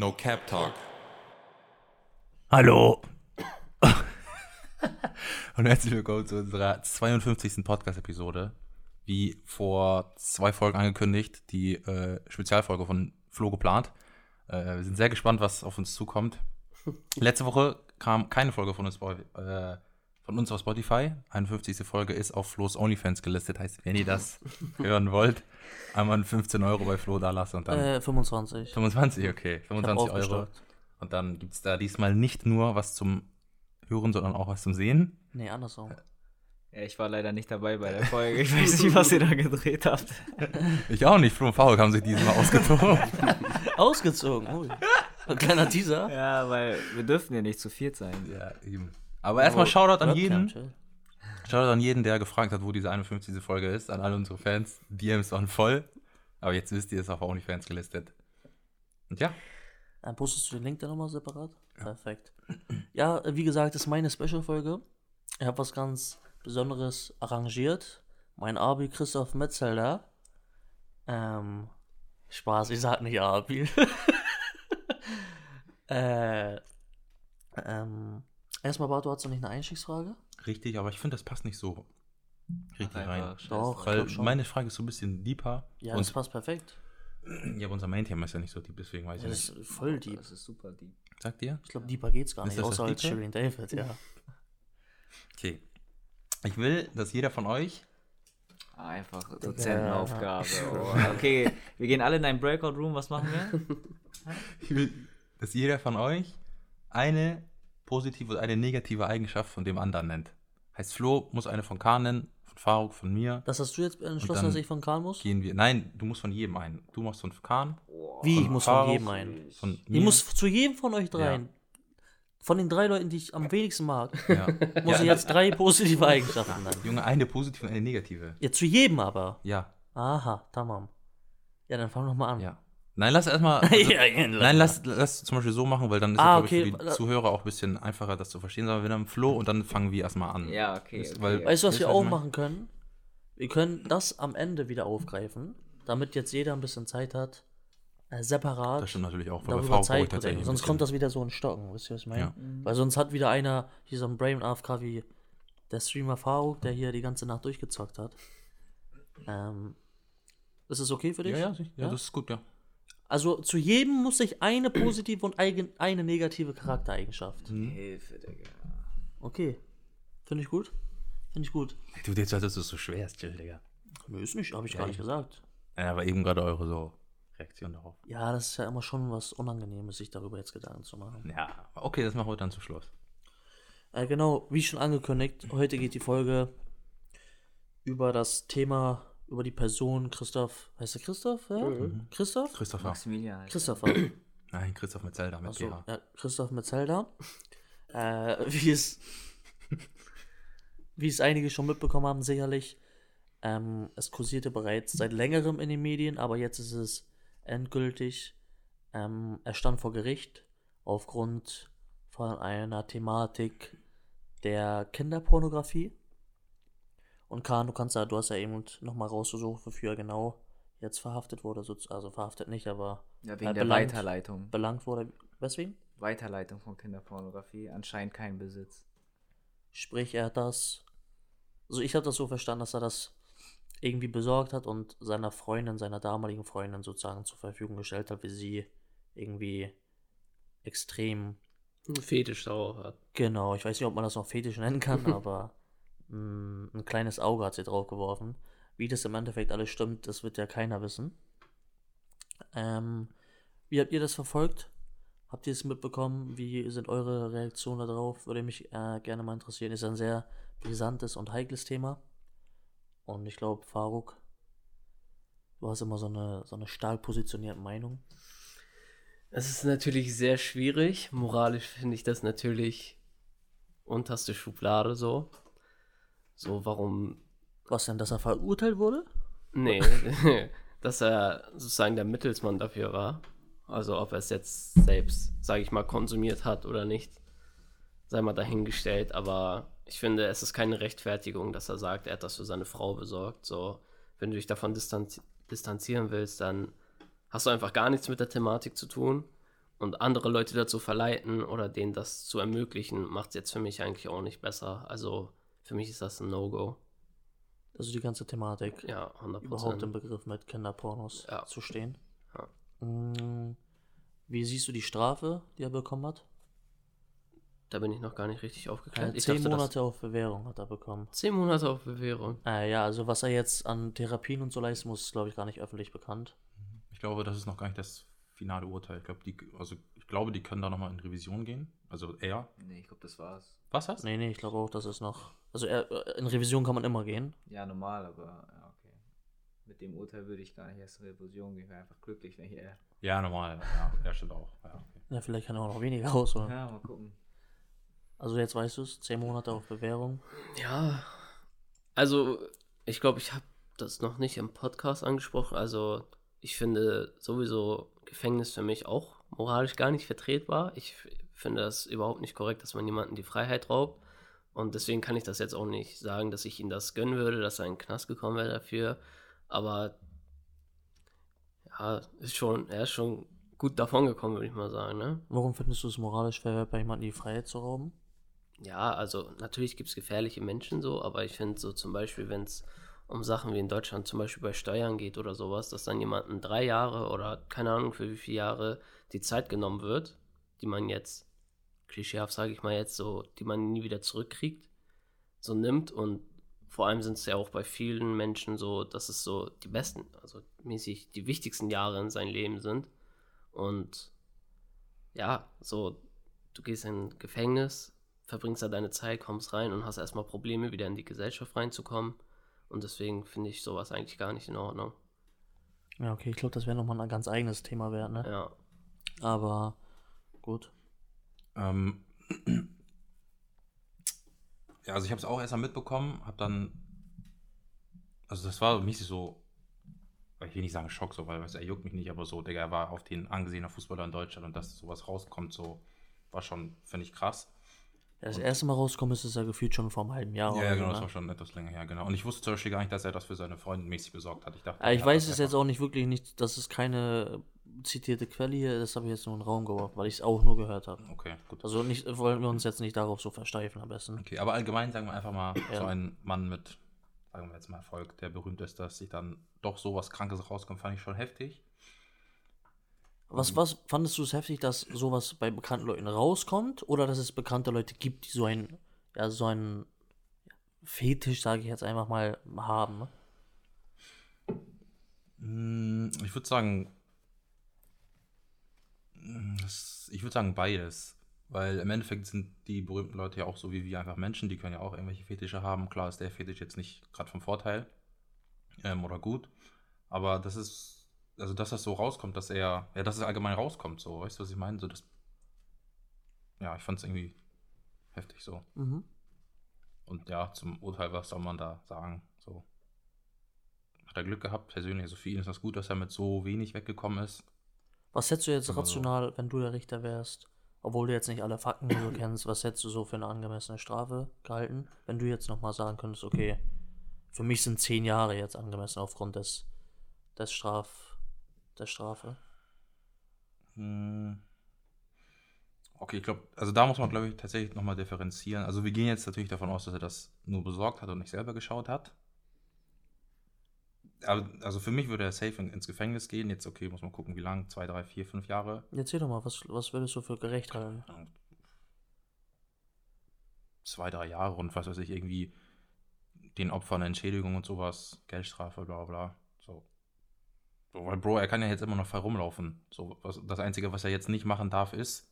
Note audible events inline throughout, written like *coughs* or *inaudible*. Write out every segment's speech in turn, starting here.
No Cap Talk. Hallo. *laughs* Und herzlich willkommen zu unserer 52. Podcast-Episode. Wie vor zwei Folgen angekündigt, die äh, Spezialfolge von Flo geplant. Äh, wir sind sehr gespannt, was auf uns zukommt. *laughs* Letzte Woche kam keine Folge von uns, bei, äh, von uns auf Spotify. 51. Folge ist auf Flo's OnlyFans gelistet. Heißt, wenn ihr das *laughs* hören wollt, einmal 15 Euro bei Flo da lassen und dann. Äh, 25. 25, okay. Ich hab 25 Euro. Und dann gibt es da diesmal nicht nur was zum Hören, sondern auch was zum Sehen. Nee, andersrum. Ja, ich war leider nicht dabei bei der Folge. Ich weiß nicht, was ihr da gedreht habt. *laughs* Ich auch nicht. Flo und Faul haben sich diesmal ausgetobt. *laughs* Ausgezogen. Ui. Ein kleiner Teaser. Ja, weil wir dürfen ja nicht zu viert sein. ja, eben. Aber erstmal Shoutout an jeden. Shoutout an jeden, der gefragt hat, wo diese 51. Folge ist. An alle unsere Fans. DMs waren voll. Aber jetzt wisst ihr, es ist auf OnlyFans gelistet. Und ja, Dann postest du den Link dann nochmal separat? Perfekt. Ja, wie gesagt, das ist meine Special-Folge. Ich habe was ganz Besonderes arrangiert. Mein Abi Christoph Metzelder. Ähm, Spaß, ich sag nicht Abi. *laughs* äh, ähm, erstmal, Bartu, hast du nicht eine Einstiegsfrage? richtig. Aber ich finde, das passt nicht so richtig Einfach rein. Doch. Weil meine Frage ist so ein bisschen deeper. Ja, das und passt perfekt. ja, aber unser Main-Thema ist ja nicht so deep, deswegen weiß ich Das nicht. ist voll deep. Das ist super deep. Sagt ihr? Ich glaube, deeper geht's gar Ist nicht, das das außer als? Shirin David, ja. Okay. Ich will, dass jeder von euch Ah, Einfach Dozentenaufgabe. *laughs* Oh, okay, wir gehen alle in ein Breakout-Room. Was machen wir? Ich will, dass jeder von euch eine positive und eine negative Eigenschaft von dem anderen nennt. Heißt, Flo muss eine von Kahn nennen, von Faruk, von mir. Das hast du jetzt entschlossen, dass ich von Karl muss? Gehen wir. Nein, du musst von jedem einen. Du machst von Kahn, Wie, ich von muss von Faruk, jedem einen? von mir. Ich muss zu jedem von euch dreien, Ja. von den drei Leuten, die ich am wenigsten mag, *laughs* ja. muss ja, ich jetzt drei positive Eigenschaften nennen. Junge, eine positive und eine negative. Ja, zu jedem aber. Ja, Aha, tamam. Ja, dann fang doch mal an. ja. Nein, lass erstmal. *laughs* Also, Ja, ja, Nein, lass, lass zum Beispiel so machen, weil dann ist Ah, es, glaube okay. ich, für die Zuhörer auch ein bisschen einfacher, das zu verstehen. Sondern wir haben Flo und dann fangen wir erstmal an. Ja, okay. Ist- okay. weil- Weißt du, was wir auch meine? machen können? Wir können das am Ende wieder aufgreifen, damit jetzt jeder ein bisschen Zeit hat, äh, separat Das stimmt natürlich auch. weil darüber Zeit ich tatsächlich Sonst bisschen- kommt das wieder so in Stocken, wisst ihr, was ich meine? Ja. Weil sonst hat wieder einer, hier so ein Brain AFK wie der Streamer Faruk, der hier die ganze Nacht durchgezockt hat. Ähm, ist es okay für dich? Ja, ja, sich- ja, das ist gut, ja. Also zu jedem muss ich eine positive und eigen, eine negative Charaktereigenschaft. Mhm. Hilfe, Digga. Okay. Finde ich gut. Finde ich gut. Du, jetzt dass du es so schwer ist, chill, Digga. Nö, ist nicht, habe ich gar nicht gesagt. Ja, aber eben gerade eure so Reaktion darauf. Ja, das ist ja immer schon was Unangenehmes, sich darüber jetzt Gedanken zu machen. Ja, okay, das machen wir dann zum Schluss. Äh, genau, wie schon angekündigt, heute geht die Folge über das Thema, über die Person Christoph. Heißt er Christoph? Ja? Christoph? Christopher. Maximilian. Christopher. *clears throat* Nein, Christoph mit Zelda, mit Achso, ja, Christoph Metzelder. Äh, wie es, wie es einige schon mitbekommen haben, sicherlich. Ähm, es kursierte bereits seit längerem in den Medien, aber jetzt ist es endgültig. Ähm, er stand vor Gericht aufgrund von einer Thematik der Kinderpornografie. Und Kahn, du kannst ja, du hast ja eben nochmal rausgesucht, wofür er genau jetzt verhaftet wurde. so- Also verhaftet nicht, aber Ja, äh, wegen der belangt- Weiterleitung. belangt wurde. Weswegen? Weiterleitung von Kinderpornografie. Anscheinend kein Besitz. Sprich, er hat das. Also ich habe das so verstanden, dass er das irgendwie besorgt hat und seiner Freundin, seiner damaligen Freundin sozusagen zur Verfügung gestellt hat, wie sie irgendwie extrem. Fetisch darauf hat. Genau, ich weiß nicht, ob man das noch fetisch nennen kann, *laughs* aber mh, ein kleines Auge hat sie drauf geworfen. Wie das im Endeffekt alles stimmt, das wird ja keiner wissen. Ähm, wie habt ihr das verfolgt? Habt ihr es mitbekommen? Wie sind eure Reaktionen darauf? Würde mich äh, gerne mal interessieren. Ist ein sehr brisantes und heikles Thema. Und ich glaube, Faruk, du hast immer so eine, so eine stark positionierte Meinung. Es ist natürlich sehr schwierig. Moralisch finde ich das natürlich unterste Schublade so. So, warum. Was denn, dass er verurteilt wurde? Nee, *laughs* dass er sozusagen der Mittelsmann dafür war. Also, ob er es jetzt selbst, sage ich mal, konsumiert hat oder nicht, sei mal dahingestellt. Aber ich finde, es ist keine Rechtfertigung, dass er sagt, er hat das für seine Frau besorgt. So, wenn du dich davon distanzi distanzieren willst, dann hast du einfach gar nichts mit der Thematik zu tun. und andere Leute dazu verleiten oder denen das zu ermöglichen, macht es jetzt für mich eigentlich auch nicht besser. Also für mich ist das ein No-Go. Also die ganze Thematik. Ja, 100 Überhaupt im Begriff mit Kinderpornos Ja. zu stehen. Ja. Mm, Wie siehst du die Strafe, die er bekommen hat? Da bin ich noch gar nicht richtig aufgeklärt. Äh, zehn dachte, Monate auf Bewährung hat er bekommen. Zehn Monate auf Bewährung. Äh, ja, also was er jetzt an Therapien und so leisten muss, ist glaube ich gar nicht öffentlich bekannt. Ich glaube, das ist noch gar nicht das finale Urteil. Ich glaube, die, also glaube, die können da nochmal in Revision gehen. Also er. Nee, ich glaube, das war's. Was das? Nee, nee, ich glaube auch, das ist noch. Also er, äh, in Revision kann man immer gehen. Ja, normal, aber ja, okay. Mit dem Urteil würde ich gar nicht erst in Revision gehen. Ich wäre einfach glücklich, wenn hier. Ja, normal. Ja, er stimmt auch. Ja, okay. Ja, vielleicht kann er auch noch weniger *laughs* aus, oder? Ja, mal gucken. Also jetzt weißt du es, zehn Monate auf Bewährung. Ja, also ich glaube, ich habe das noch nicht im Podcast angesprochen. Also ich finde sowieso Gefängnis für mich auch moralisch gar nicht vertretbar. Ich finde das überhaupt nicht korrekt, dass man jemanden die Freiheit raubt. Und deswegen kann ich das jetzt auch nicht sagen, dass ich ihm das gönnen würde, dass er in den Knast gekommen wäre dafür. Aber ja, ist schon, er ist schon gut davon gekommen, würde ich mal sagen, ne? Warum findest du es moralisch verwertbar, jemanden die Freiheit zu rauben? Ja, also natürlich gibt es gefährliche Menschen so, aber ich finde so zum Beispiel, wenn es um Sachen wie in Deutschland zum Beispiel bei Steuern geht oder sowas, dass dann jemandem drei Jahre oder keine Ahnung für wie viele Jahre die Zeit genommen wird, die man jetzt, klischeehaft sage ich mal jetzt so, die man nie wieder zurückkriegt, so nimmt und vor allem sind es ja auch bei vielen Menschen so, dass es so die besten, also mäßig die wichtigsten Jahre in seinem Leben sind und ja, so du gehst in ein Gefängnis, verbringst da deine Zeit, kommst rein und hast erstmal Probleme, wieder in die Gesellschaft reinzukommen. Und deswegen finde ich sowas eigentlich gar nicht in Ordnung. Ja, okay, ich glaube, das wäre nochmal ein ganz eigenes Thema wert, ne? Ja. Aber gut. Ähm, *clears throat* ja, also ich habe es auch erst mal mitbekommen, habe dann, also das war mäßig so, ich will nicht sagen Schock, so, weil weißt er juckt mich nicht, aber so, Digga, er war auf den angesehener Fußballer in Deutschland und dass sowas rauskommt, so, war schon, finde ich krass. Das erste Mal rauskommen ist es ja gefühlt schon vor einem halben Jahr. Ja, oder ja, so, genau, das ne? war schon etwas länger her, genau. Und ich wusste zum Beispiel gar nicht, dass er das für seine Freundin mäßig besorgt hat. Ich dachte, Ja, ich weiß es jetzt auch nicht wirklich nicht, das ist keine zitierte Quelle hier, das habe ich jetzt nur in den Raum geworfen, weil ich es auch nur gehört habe. Okay, gut. Also nicht, wollen wir uns jetzt nicht darauf so versteifen am besten. Okay, aber allgemein sagen wir einfach mal, Ja. so ein Mann mit, sagen wir jetzt mal Erfolg, der berühmt ist, dass sich dann doch sowas Krankes rauskommt, fand ich schon heftig. Was, was fandest du es heftig, dass sowas bei bekannten Leuten rauskommt oder dass es bekannte Leute gibt, die so ein, ja, so einen Fetisch, sage ich jetzt einfach mal, haben? Mm, Ich würde sagen, ich würde sagen beides. Weil im Endeffekt sind die berühmten Leute ja auch so wie wir einfach Menschen, die können ja auch irgendwelche Fetische haben. Klar ist der Fetisch jetzt nicht gerade vom Vorteil ähm, oder gut. Aber das ist, also dass das so rauskommt, dass er, ja, dass es allgemein rauskommt, so, weißt du, was ich meine? So das, ja, ich fand es irgendwie heftig so. Mhm. Und ja, zum Urteil, was soll man da sagen? So. Hat er Glück gehabt, persönlich. Also für ihn ist das gut, dass er mit so wenig weggekommen ist. Was hättest du jetzt Genau rational, wenn du der Richter wärst, obwohl du jetzt nicht alle Fakten so kennst, was hättest du so für eine angemessene Strafe gehalten, wenn du jetzt nochmal sagen könntest, okay, für mich sind zehn Jahre jetzt angemessen aufgrund des, des Straf, der Strafe. Hm. Okay, ich glaube, also da muss man, glaube ich, tatsächlich nochmal differenzieren. Also wir gehen jetzt natürlich davon aus, dass er das nur besorgt hat und nicht selber geschaut hat. Aber, also für mich würde er safe in, ins Gefängnis gehen. Jetzt, okay, muss man gucken, wie lang, zwei, drei, vier, fünf Jahre. Erzähl doch mal, was, was würdest du für gerecht halten? zwei, drei Jahre und was weiß ich, irgendwie den Opfern Entschädigung und sowas, Geldstrafe, bla bla. So. so. Weil Bro, er kann ja jetzt immer noch frei rumlaufen. So, was, das Einzige, was er jetzt nicht machen darf, ist,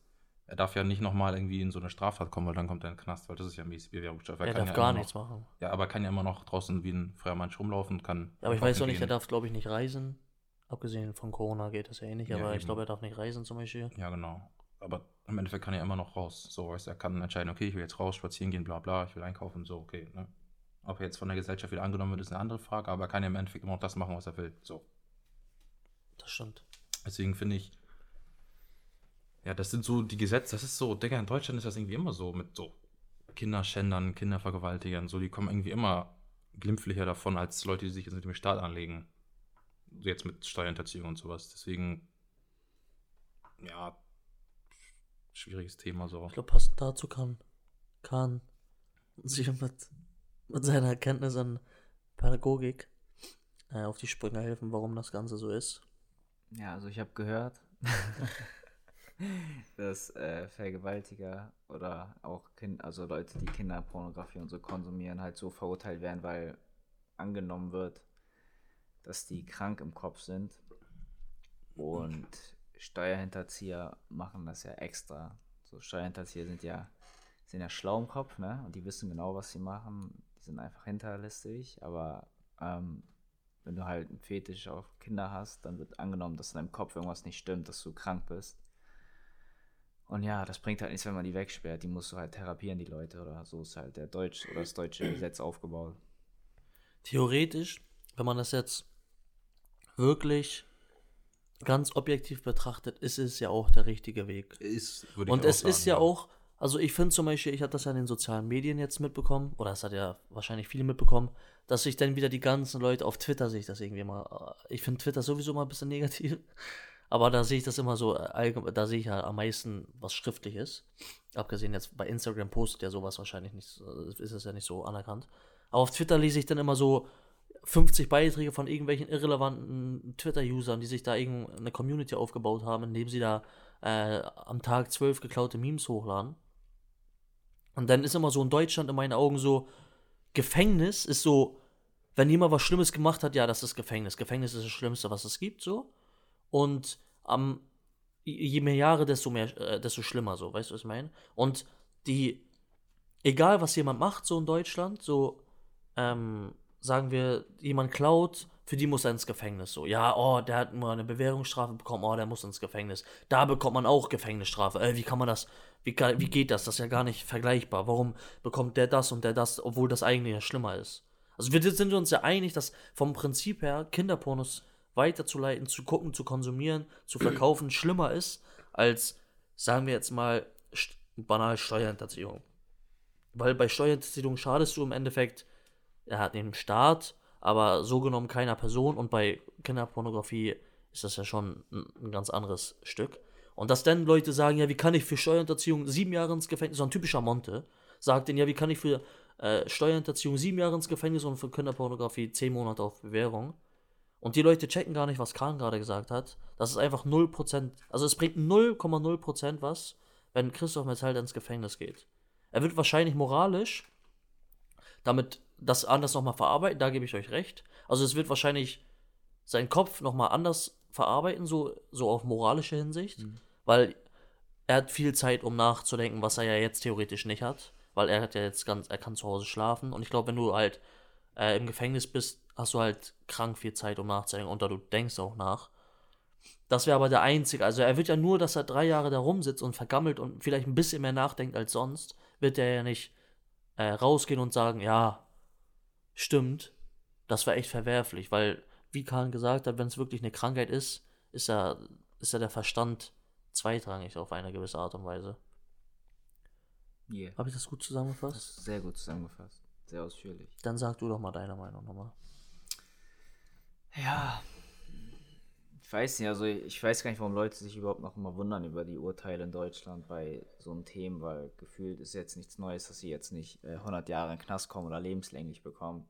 er darf ja nicht nochmal irgendwie in so eine Straftat kommen, weil dann kommt er in den Knast, weil das ist ja mäßig Bewährungsstrafe. Er kann darf ja gar nichts noch, machen. Ja, aber er kann ja immer noch draußen wie ein freier Mensch rumlaufen, kann. Ja, aber ich weiß auch nicht, er darf, glaube ich, nicht reisen. Abgesehen von Corona geht das ja eh nicht, Ja, aber ich eben. glaube, er darf nicht reisen zum Beispiel. Ja, genau. Aber im Endeffekt kann er immer noch raus. So, weißt, du, er kann entscheiden, okay, ich will jetzt raus, spazieren gehen, bla bla, ich will einkaufen, so, okay. Ne? Ob er jetzt von der Gesellschaft wieder angenommen wird, ist eine andere Frage, aber er kann ja im Endeffekt immer noch das machen, was er will. So. Das stimmt. Deswegen finde ich, ja, das sind so die Gesetze, das ist so, Digga, in Deutschland ist das irgendwie immer so mit so Kinderschändern, Kindervergewaltigern, so, die kommen irgendwie immer glimpflicher davon, als Leute, die sich jetzt mit dem Staat anlegen. Jetzt mit Steuerhinterziehung und sowas. Deswegen, ja, schwieriges Thema so. Ich glaube, passend dazu kann, kann sich mit, mit seiner Erkenntnis an Pädagogik äh, auf die Sprünge helfen, warum das Ganze so ist. Ja, also ich habe gehört, *laughs* dass äh, Vergewaltiger oder auch kind, also Leute, die Kinderpornografie und so konsumieren, halt so verurteilt werden, weil angenommen wird, dass die krank im Kopf sind. Und Steuerhinterzieher machen das ja extra. So Steuerhinterzieher sind ja, sind ja schlau im Kopf, ne? Und die wissen genau, was sie machen. Die sind einfach hinterlistig, aber ähm, wenn du halt einen Fetisch auf Kinder hast, dann wird angenommen, dass in deinem Kopf irgendwas nicht stimmt, dass du krank bist. Und ja, das bringt halt nichts, wenn man die wegsperrt. Die musst du halt therapieren, die Leute, oder so ist halt der Deutsch oder das deutsche *clears throat* Gesetz aufgebaut. Theoretisch, wenn man das jetzt wirklich ganz objektiv betrachtet, ist es ja auch der richtige Weg. Ist, würde ich Und auch es ist sagen, ja auch, also ich finde zum Beispiel, ich habe das ja in den sozialen Medien jetzt mitbekommen, oder es hat ja wahrscheinlich viele mitbekommen, dass sich dann wieder die ganzen Leute auf Twitter sehe ich das irgendwie mal. äh, Ich finde Twitter sowieso mal ein bisschen negativ. Aber da sehe ich das immer so, äh, da sehe ich ja am meisten was Schriftliches. Abgesehen jetzt bei Instagram postet ja sowas wahrscheinlich nicht, äh, ist es ja nicht so anerkannt. Aber auf Twitter lese ich dann immer so 50 Beiträge von irgendwelchen irrelevanten Twitter-Usern, die sich da irgendeine Community aufgebaut haben, indem sie da äh, am Tag zwölf geklaute Memes hochladen. Und dann ist immer so in Deutschland in meinen Augen so, Gefängnis ist so, wenn jemand was Schlimmes gemacht hat, ja, das ist Gefängnis. Gefängnis ist das Schlimmste, was es gibt, so. Und am, je mehr Jahre, desto mehr, äh, desto schlimmer, so, weißt du, was ich meine? Und die, egal was jemand macht, so in Deutschland, so, ähm, sagen wir, jemand klaut, für die muss er ins Gefängnis, so. Ja, oh, der hat nur eine Bewährungsstrafe bekommen, oh, der muss ins Gefängnis. Da bekommt man auch Gefängnisstrafe. Äh, wie kann man das, wie, wie geht das? Das ist ja gar nicht vergleichbar. Warum bekommt der das und der das, obwohl das eigentlich ja schlimmer ist? Also wir sind uns ja einig, dass vom Prinzip her Kinderpornos weiterzuleiten, zu gucken, zu konsumieren, zu verkaufen schlimmer ist als, sagen wir jetzt mal, st- banal Steuerhinterziehung. Weil bei Steuerhinterziehung schadest du im Endeffekt ja, dem Staat, aber so genommen keiner Person und bei Kinderpornografie ist das ja schon ein, ganz anderes Stück. Und dass dann Leute sagen, ja, wie kann ich für Steuerhinterziehung sieben Jahre ins Gefängnis, so ein typischer Monte, sagt denen, ja, wie kann ich für äh, Steuerhinterziehung sieben Jahre ins Gefängnis und für Kinderpornografie zehn Monate auf Bewährung. Und die Leute checken gar nicht, was Kahn gerade gesagt hat. Das ist einfach 0%, also es bringt 0,0% was, wenn Christoph Metall ins Gefängnis geht. Er wird wahrscheinlich moralisch damit das anders nochmal verarbeiten, da gebe ich euch recht. Also es wird wahrscheinlich seinen Kopf nochmal anders verarbeiten, so, so auf moralische Hinsicht, weil er hat viel Zeit, um nachzudenken, was er ja jetzt theoretisch nicht hat, weil er hat ja jetzt ganz, er kann zu Hause schlafen und ich glaube, wenn du halt äh, im Gefängnis bist, hast du halt krank viel Zeit, um nachzudenken und da du denkst auch nach. Das wäre aber der einzige, also er wird ja nur, dass er drei Jahre da rumsitzt und vergammelt und vielleicht ein bisschen mehr nachdenkt als sonst, wird er ja nicht äh, rausgehen und sagen, ja, stimmt, das war echt verwerflich, weil, wie Kahn gesagt hat, wenn es wirklich eine Krankheit ist, ist ja, ist ja der Verstand zweitrangig auf eine gewisse Art und Weise. Yeah. Habe ich das gut zusammengefasst? Das sehr gut zusammengefasst. Sehr ausführlich. Dann sag du doch mal deine Meinung nochmal. Ja. Ich weiß nicht, also ich weiß gar nicht, warum Leute sich überhaupt noch immer wundern über die Urteile in Deutschland bei so einem Themen, weil gefühlt ist jetzt nichts Neues, dass sie jetzt nicht äh, 100 Jahre in den Knast kommen oder lebenslänglich bekommen.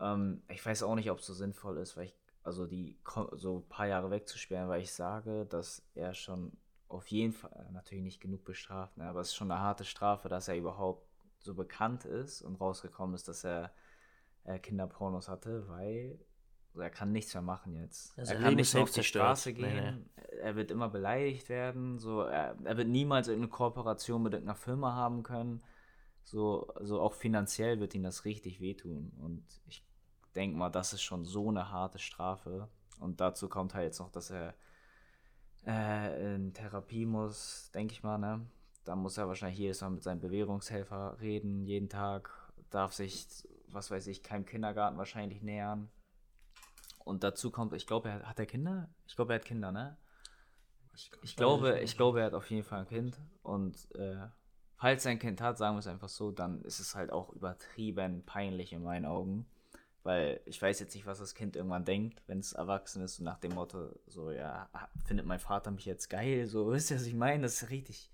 Ähm, ich weiß auch nicht, ob es so sinnvoll ist, weil ich, also die so ein paar Jahre wegzusperren, weil ich sage, dass er schon auf jeden Fall, äh, natürlich nicht genug bestraft, ne, aber es ist schon eine harte Strafe, dass er überhaupt so bekannt ist und rausgekommen ist, dass er äh, Kinderpornos hatte, weil also er kann nichts mehr machen jetzt. Ja, er kann nicht mehr auf die. Straße Nee, gehen. Er wird immer beleidigt werden. So, er, er wird niemals irgendeine Kooperation mit irgendeiner Firma haben können. So, also auch finanziell wird ihm das richtig wehtun. Und ich denke mal, das ist schon so eine harte Strafe. Und dazu kommt halt jetzt noch, dass er äh, in Therapie muss, denke ich mal, ne? Da muss er wahrscheinlich jedes Mal mit seinem Bewährungshelfer reden, jeden Tag. Darf sich, was weiß ich, keinem Kindergarten wahrscheinlich nähern. Und dazu kommt, ich glaube, er hat er Kinder? Ich glaube, er hat Kinder, ne? Ich glaube, ich glaube, er hat auf jeden Fall ein Kind. Und äh, falls er ein Kind hat, sagen wir es einfach so, dann ist es halt auch übertrieben peinlich in meinen Augen. Weil ich weiß jetzt nicht, was das Kind irgendwann denkt, wenn es erwachsen ist und nach dem Motto, so, ja, findet mein Vater mich jetzt geil? So, *laughs* wisst ihr, was ich meine? Das ist richtig.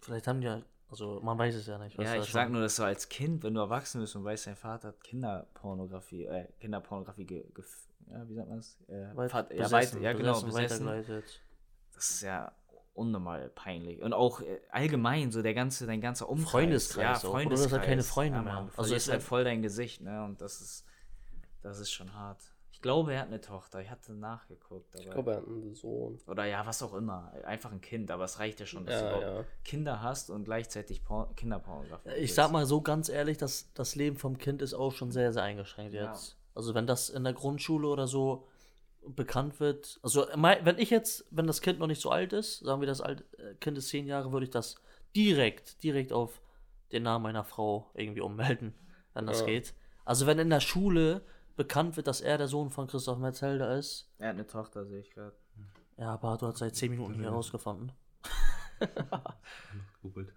Vielleicht haben die ja, also man weiß es ja nicht. was Ja, ich sag nur, dass du als Kind, wenn du erwachsen bist und weißt, dein Vater hat Kinderpornografie, äh, Kinderpornografie, ge, gef- ja, wie sagt man das? Äh, weit Vat- ja, besessen, weit, ja, genau, besessen, besessen. Das ist ja unnormal peinlich. Und auch äh, allgemein, so der ganze, dein ganzer Umkreis. Freundeskreis ja, auch. Oder du hast Freundeskreis. halt keine Freunde ja, mehr. Du Also verlierst es- halt voll dein Gesicht, ne? Und das ist, das ist schon hart. Ich glaube, er hat eine Tochter. Ich hatte nachgeguckt. Ich glaube, er hat einen Sohn. oder ja, was auch immer. Einfach ein Kind, aber es reicht ja schon, dass du Ja, überhaupt ja. Kinder hast und gleichzeitig Por Kinderpornografie. Ich besitzt. sag mal so ganz ehrlich, dass das Leben vom Kind ist auch schon sehr, sehr eingeschränkt jetzt. Also wenn das in der Grundschule oder so bekannt wird, also wenn ich jetzt, wenn das Kind noch nicht so alt ist, sagen wir das alt, äh, Kind ist zehn Jahre, würde ich das direkt, direkt auf den Namen meiner Frau irgendwie ummelden, wenn das Ja. geht. Also wenn in der Schule bekannt wird, dass er der Sohn von Christoph Metzelder ist, Er hat eine Tochter, sehe ich gerade. ja, aber du hast seit zehn Minuten hier herausgefunden. Googelt.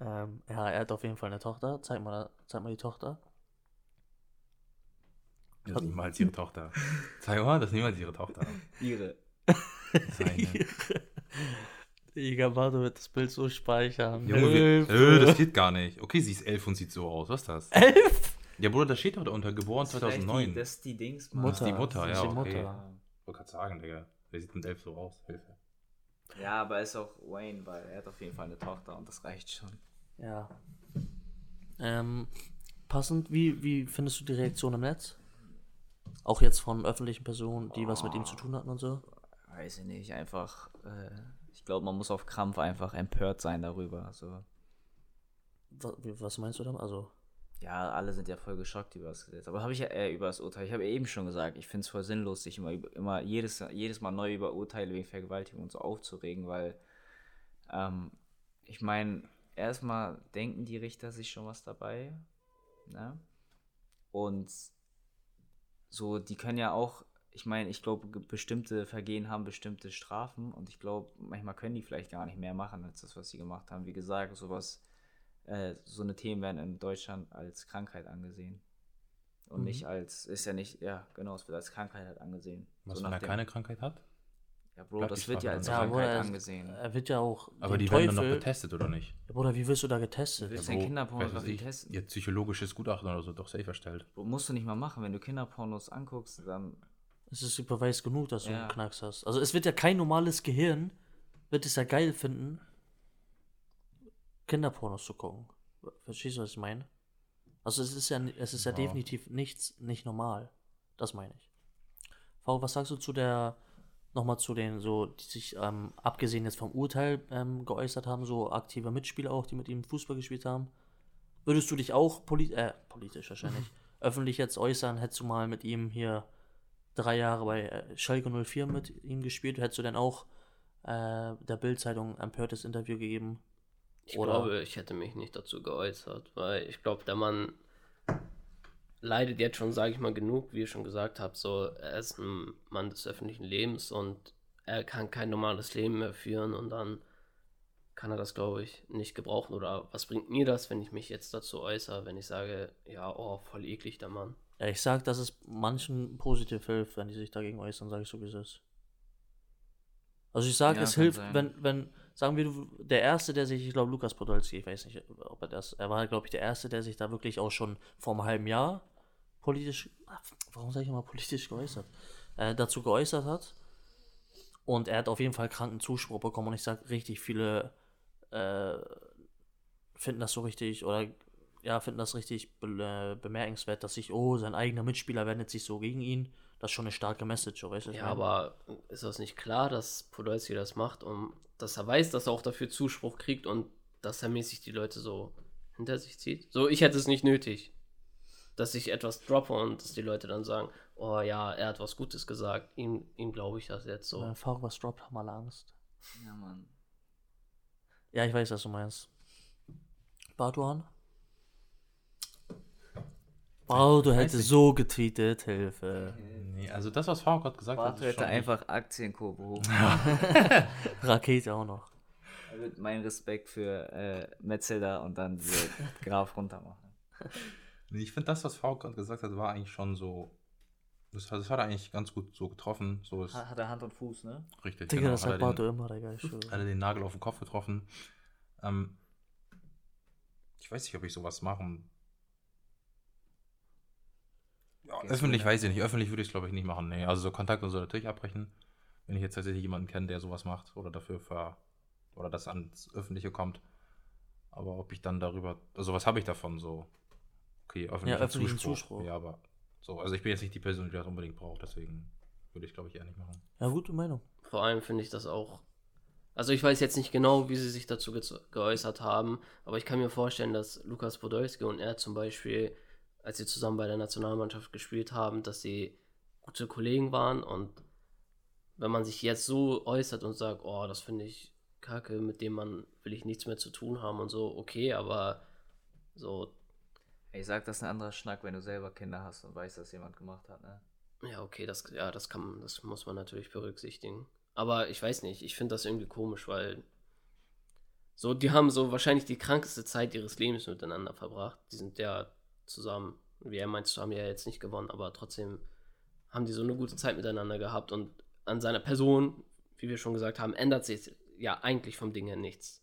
Ähm, ja, er hat auf jeden Fall eine Tochter. Zeig mal, zeig mal die Tochter. Das ist niemals ihre Tochter. *laughs* Zeig mal, das ist niemals ihre Tochter. Ihre. Seine. *laughs* Digga, warte, wird das Bild so speichern. Junge, wir, Hilfe. äh, das geht gar nicht. Okay, sie ist elf und sieht so aus. Was ist das? Elf? Ja, Bruder, da steht doch da unter, geboren Das ist vielleicht 2009. Die, das ist die Dings, Mann. Mutter. Das ist die Mutter, Das ja, ist die okay. Mutter. Ich wollte gerade sagen, Digga. Wer sieht mit elf so aus? Hilfe. Ja, aber er ist auch Wayne, weil er hat auf jeden Fall eine Tochter und das reicht schon. Ja. Ähm, passend, wie, wie findest du die Reaktion im Netz? Auch jetzt von öffentlichen Personen, die was mit ihm zu tun hatten und so? Weiß ich nicht, einfach, äh, ich glaube, man muss auf Krampf einfach empört sein darüber. So. Was, was meinst du damit? Also, Ja, alle sind ja voll geschockt über das Gesetz. Aber habe ich ja eher über das Urteil. Ich habe ja eben schon gesagt, ich finde es voll sinnlos, sich immer, immer jedes, jedes Mal neu über Urteile wegen Vergewaltigung und so aufzuregen, weil ähm, ich meine, erstmal denken die Richter sich schon was dabei. Ne? Und so, die können ja auch, ich meine, ich glaube, bestimmte Vergehen haben bestimmte Strafen und ich glaube, manchmal können die vielleicht gar nicht mehr machen als das, was sie gemacht haben. Wie gesagt, sowas äh, so eine Themen werden in Deutschland als Krankheit angesehen. Und Mhm. nicht als, ist ja nicht, ja, genau, es wird als Krankheit halt angesehen. Was, so er dem- keine Krankheit hat? Ja, Bro, bleibt das wird ja als ja, Krankheit Bruder, angesehen. er wird ja auch. Aber die werden dann noch Teufel- getestet, oder nicht? Ja, Bruder, wie wirst du da getestet? Willst Ja, du Bro, Kinderpornografie testen? Ihr psychologisches Gutachten oder so doch safe erstellt. Bro, musst du nicht mal machen, wenn du Kinderpornos anguckst, dann, Es ist Beweis genug, dass du Ja. einen Knacks hast. Also es wird ja kein normales Gehirn, wird es ja geil finden, Kinderpornos zu gucken. Verstehst du, was ich meine? Also es ist ja, es ist ja, Ja. definitiv nichts, nicht normal. Das meine ich. V, was sagst du zu der, nochmal zu den, so, die sich, ähm, abgesehen jetzt vom Urteil ähm, geäußert haben, so aktive Mitspieler auch, die mit ihm Fußball gespielt haben? Würdest du dich auch poli äh, politisch wahrscheinlich *laughs* öffentlich jetzt äußern? Hättest du mal mit ihm hier drei Jahre bei äh, Schalke 04 mit ihm gespielt? Hättest du denn auch äh, der Bild-Zeitung ein empörtes Interview gegeben? Ich Oder- glaube, ich hätte mich nicht dazu geäußert, weil ich glaube, der Mann leidet jetzt schon, sage ich mal, genug, wie ihr schon gesagt habt. So, er ist ein Mann des öffentlichen Lebens und er kann kein normales Leben mehr führen und dann kann er das, glaube ich, nicht gebrauchen. Oder was bringt mir das, wenn ich mich jetzt dazu äußere, wenn ich sage, ja, oh, voll eklig der Mann. Ja, ich sag, dass es manchen positiv hilft, wenn die sich dagegen äußern, sage ich so, wie es ist. Also ich sag, Ja, es hilft, sein. wenn, wenn, sagen wir, der Erste, der sich, ich glaube, Lukas Podolski, ich weiß nicht, ob er das, er war, glaube ich, der Erste, der sich da wirklich auch schon vor einem halben Jahr politisch, warum sage ich immer politisch geäußert, äh, dazu geäußert hat. Und er hat auf jeden Fall kranken Zuspruch bekommen und ich sag, richtig viele äh, finden das so richtig oder ja, finden das richtig be äh, bemerkenswert, dass sich, oh, sein eigener Mitspieler wendet sich so gegen ihn. Das ist schon eine starke Message, so, weißt du? Ja, meine? aber ist das nicht klar, dass Podolski das macht, um dass er weiß, dass er auch dafür Zuspruch kriegt und dass er mäßig die Leute so hinter sich zieht? So, ich hätte es nicht nötig, dass ich etwas droppe und dass die Leute dann sagen, oh ja, er hat was Gutes gesagt, ihm, ihm glaube ich das jetzt so. Wenn Fahrer was droppt, haben alle Angst. ja, Mann. Ja, ich weiß, was du meinst. Bartuan? Wow, du hättest so getweetet, Hilfe. Nee, also das, was Faruk gerade gesagt hat, Bartu hätte einfach Aktienkurve hoch. *laughs* *laughs* Rakete auch noch. Mit Mein Respekt für äh, Metzelder und dann *laughs* diese Graf runter machen. Nee, ich finde, das, was Frau gerade gesagt hat, war eigentlich schon so. Das, hat- das hat er eigentlich ganz gut so getroffen. So ist Hat er Hand und Fuß, ne? richtig. Digga, genau. das Hat den, immer, Digga. Hat er den Nagel auf den Kopf getroffen. Ähm, ich weiß nicht, ob ich sowas machen. Ja, Gehst öffentlich weiß ich nicht. Öffentlich würde ich es, glaube ich, nicht machen. Nee, also so Kontakt und so natürlich abbrechen. Wenn ich jetzt tatsächlich jemanden kenne, der sowas macht oder dafür ver oder das ans Öffentliche kommt. Aber ob ich dann darüber, also was habe ich davon so? Okay, öffentlicher öffentlichen Zuspruch. Zuspruch. Ja, aber so, also ich bin jetzt nicht die Person, die das unbedingt braucht, deswegen würde ich, glaube ich, eher nicht machen. Ja, gute Meinung. Vor allem finde ich das auch. Also ich weiß jetzt nicht genau, wie sie sich dazu ge geäußert haben, aber ich kann mir vorstellen, dass Lukas Podolski und er zum Beispiel, als sie zusammen bei der Nationalmannschaft gespielt haben, dass sie gute Kollegen waren und wenn man sich jetzt so äußert und sagt, oh, das finde ich kacke, mit dem man will ich nichts mehr zu tun haben und so, okay, aber so, Ich sag, das ist ein anderer Schnack, wenn du selber Kinder hast und weißt, dass jemand gemacht hat, ne? ja, okay, das, ja, das kann, das muss man natürlich berücksichtigen. Aber ich weiß nicht, ich finde das irgendwie komisch, weil so, die haben so wahrscheinlich die krankeste Zeit ihres Lebens miteinander verbracht. Die sind ja zusammen, wie er meint, haben ja jetzt nicht gewonnen, aber trotzdem haben die so eine gute Zeit miteinander gehabt und an seiner Person, wie wir schon gesagt haben, ändert sich ja eigentlich vom Ding her nichts.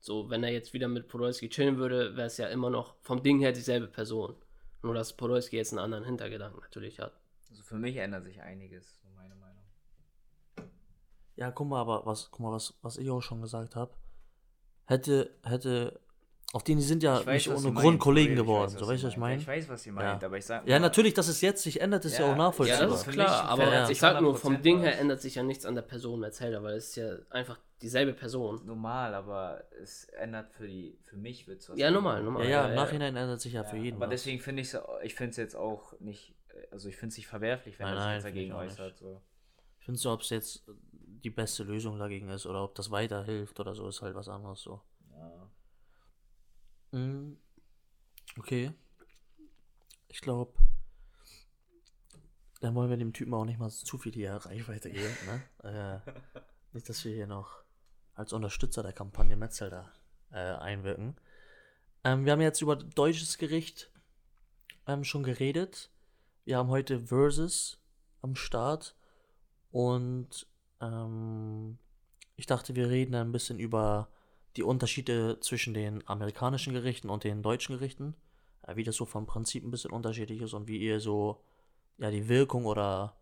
So, wenn er jetzt wieder mit Podolski chillen würde, wäre es ja immer noch vom Ding her dieselbe Person. Nur, dass Podolski jetzt einen anderen Hintergedanken natürlich hat. Also für mich ändert sich einiges, so meine Meinung. Ja, guck mal, aber was, guck mal, was, was ich auch schon gesagt habe. Hätte, hätte, auf den die sind ja Ich weiß, nicht ohne Grund meint, Kollegen ich geworden. weiß, so, weißt du, was ich meine? Ich weiß, was ihr Ja. meint, aber ich sag Ja, natürlich, dass es jetzt sich ändert, ist ja, Ja, auch Ja, nachvollziehbar. das ist klar, aber verändert ich sag nur, vom 100% Ding her ändert sich ja nichts an der Person Metzelder, weil es ist ja einfach dieselbe Person. normal, aber es ändert für die, für mich wird es was. Ja, normal, normal. ja, ja, Ja, im ja. Nachhinein ändert sich ja, für Ja, jeden. aber was. deswegen finde ich es, ich finde es jetzt auch nicht, also ich finde es nicht verwerflich, wenn Nein, er sich dagegen äußert. So. Ich finde so, ob es jetzt die beste Lösung dagegen ist oder ob das weiterhilft oder so, ist halt was anderes so. Mhm. Okay. Ich glaube, dann wollen wir dem Typen auch nicht mal zu viel hier Reichweite geben, ne? *laughs* äh, nicht, dass wir hier noch als Unterstützer der Kampagne Metzelder äh, einwirken. Ähm, wir haben jetzt über deutsches Gericht ähm, schon geredet. Wir haben heute Versus am Start und ähm, ich dachte, wir reden ein bisschen über die Unterschiede zwischen den amerikanischen Gerichten und den deutschen Gerichten, äh, wie das so vom Prinzip ein bisschen unterschiedlich ist und wie ihr so ja die Wirkung oder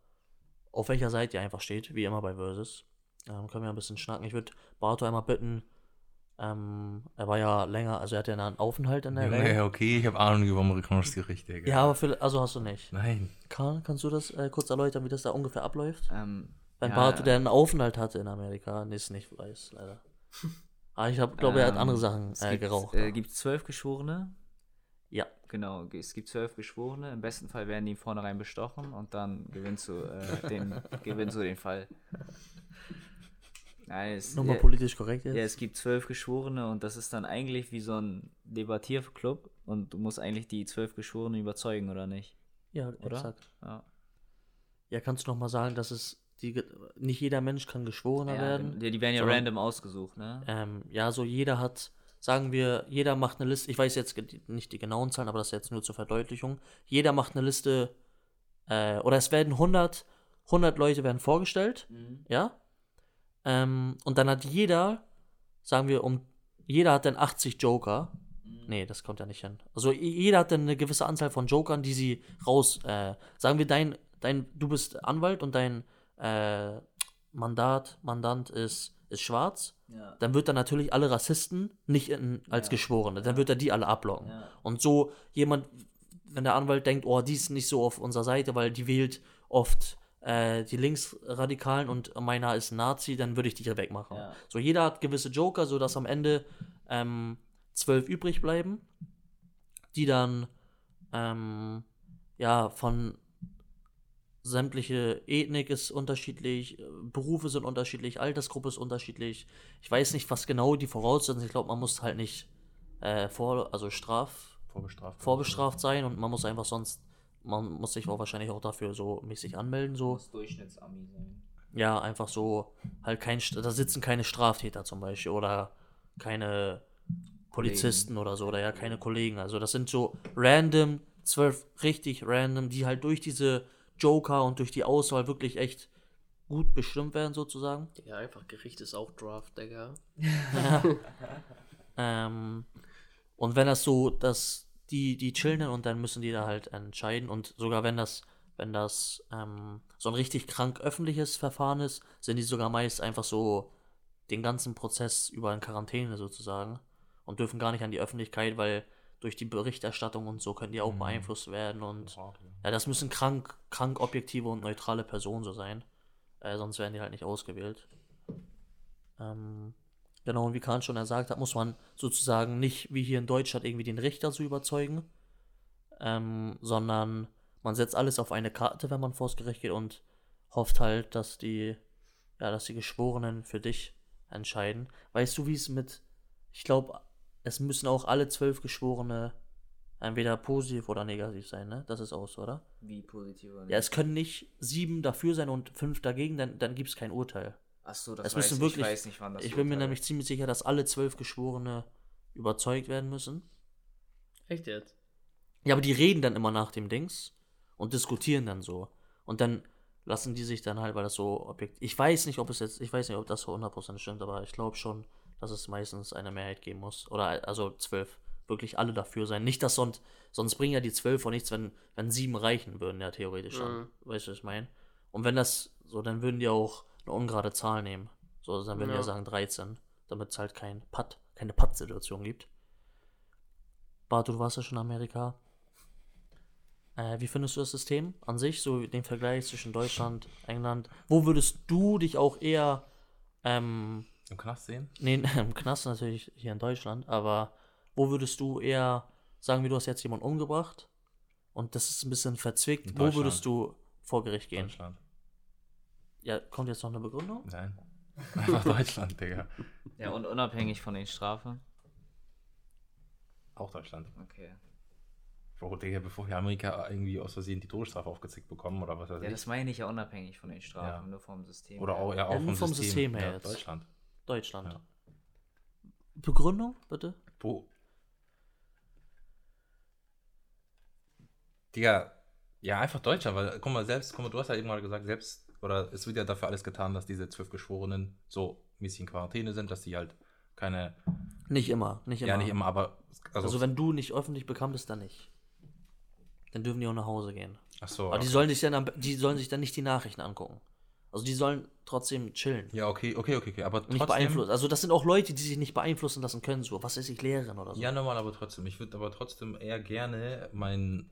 auf welcher Seite ihr einfach steht, wie immer bei Versus. Ähm, können wir ein bisschen schnacken. Ich würde Barto einmal bitten, ähm, er war ja länger, also er hatte ja einen Aufenthalt in der Ja, Welt. ja, okay, ich habe Ahnung über amerikanisches Gericht, Digga. Ja, aber für, also hast du nicht. Nein. Karl, kannst du das äh, kurz erläutern, wie das da ungefähr abläuft? Ähm, Wenn ja, Barto, der einen Aufenthalt hatte in Amerika, nee, es nicht weiß, leider. *laughs* Aber ich hab, glaube, er hat ähm, andere Sachen es äh, gibt, geraucht. Äh, gibt zwölf Geschworene. ja. Genau, es gibt zwölf Geschworene. Im besten Fall werden die vornherein bestochen und dann gewinnst du, äh, den, *laughs* gewinnst du den Fall. Nein, es, Nochmal ja, politisch korrekt jetzt. ja, es gibt zwölf Geschworene und das ist dann eigentlich wie so ein Debattierclub und du musst eigentlich die zwölf Geschworenen überzeugen, oder nicht? Ja, Oder? exakt. Ja. Ja, kannst du noch mal sagen, dass es die, nicht jeder Mensch kann Geschworener Ja, werden. die, die werden ja sondern- random ausgesucht, ne? Ähm, ja, so jeder hat, sagen wir, jeder macht eine Liste, ich weiß jetzt nicht die genauen Zahlen, aber das ist jetzt nur zur Verdeutlichung. Jeder macht eine Liste, äh, oder es werden 100, 100 Leute werden vorgestellt, ja? Ähm, und dann hat jeder, sagen wir, um, jeder hat dann 80 Joker. Nee, das kommt ja nicht hin. Also jeder hat dann eine gewisse Anzahl von Jokern, die sie raus, äh, sagen wir, dein, dein, du bist Anwalt und dein äh, Mandat, Mandant ist, ist schwarz, Ja. dann wird er natürlich alle Rassisten nicht in, als Ja. Geschworene, dann wird er die alle ablocken. Und so jemand, wenn der Anwalt denkt, oh, die ist nicht so auf unserer Seite, weil die wählt oft äh, die Linksradikalen und meiner ist Nazi, dann würde ich die hier wegmachen. Ja. So, jeder hat gewisse Joker, sodass am Ende ähm, zwölf übrig bleiben, die dann ähm, ja von sämtliche Ethnik ist unterschiedlich, äh, Berufe sind unterschiedlich, Altersgruppe ist unterschiedlich. Ich weiß nicht, was genau die Voraussetzungen sind. Ich glaube, man muss halt nicht äh, vor, also straf, Vorbestraft. vorbestraft sein und man muss einfach sonst, man muss sich auch wahrscheinlich auch dafür so mäßig anmelden, so. Muss Durchschnittsami sein. Ja, einfach so, halt kein, St- da sitzen keine Straftäter zum Beispiel oder keine Polizisten oder so, oder ja, keine Kollegen. Also das sind so random, zwölf richtig random, die halt durch diese Joker und durch die Auswahl wirklich echt gut bestimmt werden, sozusagen. Ja, einfach Gericht ist auch Draft, Digga. *laughs* Ähm, und wenn das so, dass die, die chillen und dann müssen die da halt entscheiden. Und sogar wenn das, wenn das ähm, so ein richtig krank öffentliches Verfahren ist, sind die sogar meist einfach so den ganzen Prozess über in Quarantäne sozusagen und dürfen gar nicht an die Öffentlichkeit, weil durch die Berichterstattung und so können die auch Mhm. beeinflusst werden und ja, das müssen krank, krank objektive und neutrale Personen so sein. Äh, sonst werden die halt nicht ausgewählt. Ähm, genau, und wie Kahn schon gesagt hat, muss man sozusagen nicht wie hier in Deutschland irgendwie den Richter zu überzeugen, ähm, sondern man setzt alles auf eine Karte, wenn man vors Gericht geht und hofft halt, dass die, ja, dass die Geschworenen für dich entscheiden. Weißt du, wie es mit, ich glaube, es müssen auch alle zwölf Geschworene entweder positiv oder negativ sein, ne? Das ist auch so, oder? Wie positiv oder Ja, es können nicht sieben dafür sein und fünf dagegen, dann, dann gibt es kein Urteil. Achso, das Es weiß müssen wirklich, ich weiß nicht, wann das ich bin mir Urteil- nämlich ziemlich sicher, dass alle zwölf Geschworene überzeugt werden müssen. Echt jetzt? Ja, aber die reden dann immer nach dem Dings und diskutieren dann so. Und dann lassen die sich dann halt, weil das so objekt. Ich weiß nicht, ob es jetzt, ich weiß nicht, ob das so 100% stimmt, aber ich glaube schon, dass es meistens eine Mehrheit geben muss. Oder also zwölf. Wirklich alle dafür sein. Nicht, dass sonst, sonst bringen ja die zwölf auch nichts, wenn, wenn sieben reichen würden, ja theoretisch. Mhm. Weißt du, was ich meine? Und wenn das so, dann würden die auch eine ungerade Zahl nehmen. So, dann würden die Ja. ja sagen 13, damit es halt kein Patt, keine Patt-Situation gibt. Bartu, du warst ja schon in Amerika. Äh, wie findest du das System an sich, so den Vergleich zwischen Deutschland, England? Wo würdest du dich auch eher, ähm, Im Knast sehen? nee, *laughs* im Knast natürlich hier in Deutschland, aber wo würdest du eher sagen, wie du hast jetzt jemanden umgebracht und das ist ein bisschen verzwickt, wo würdest du vor Gericht gehen? Deutschland. Ja, kommt jetzt noch eine Begründung? Nein. *laughs* Einfach Deutschland, Digga. Ja, und unabhängig von den Strafen. Auch Deutschland. Okay. Bro, Digga, bevor wir Amerika irgendwie aus Versehen die Todesstrafe aufgezickt bekommen oder was weiß Ja, ich. das meine ich ja unabhängig von den Strafen, Ja. nur vom System. Oder auch, ja, auch Ja, nur vom, vom System, System her ja, jetzt. Deutschland. Deutschland. Ja. Begründung, bitte? Wo? Digga, ja, einfach Deutschland, weil, guck mal, selbst, guck mal, du hast ja irgendwann gesagt, selbst, oder es wird ja dafür alles getan, dass diese zwölf Geschworenen so mäßig in Quarantäne sind, dass die halt keine, Nicht immer, nicht immer. ja, nicht immer, aber, also, Also wenn du nicht öffentlich bekannt bist, dann nicht. Dann dürfen die auch nach Hause gehen. ach so, Aber die okay. sollen sich dann, die sollen sich dann nicht die Nachrichten angucken. Also die sollen trotzdem chillen. ja, okay, okay, okay, okay, aber Und nicht trotzdem, beeinflussen. Also das sind auch Leute, die sich nicht beeinflussen lassen können, so was weiß ich, Lehrerin oder so. ja, normal, aber trotzdem, ich würde aber trotzdem eher gerne mein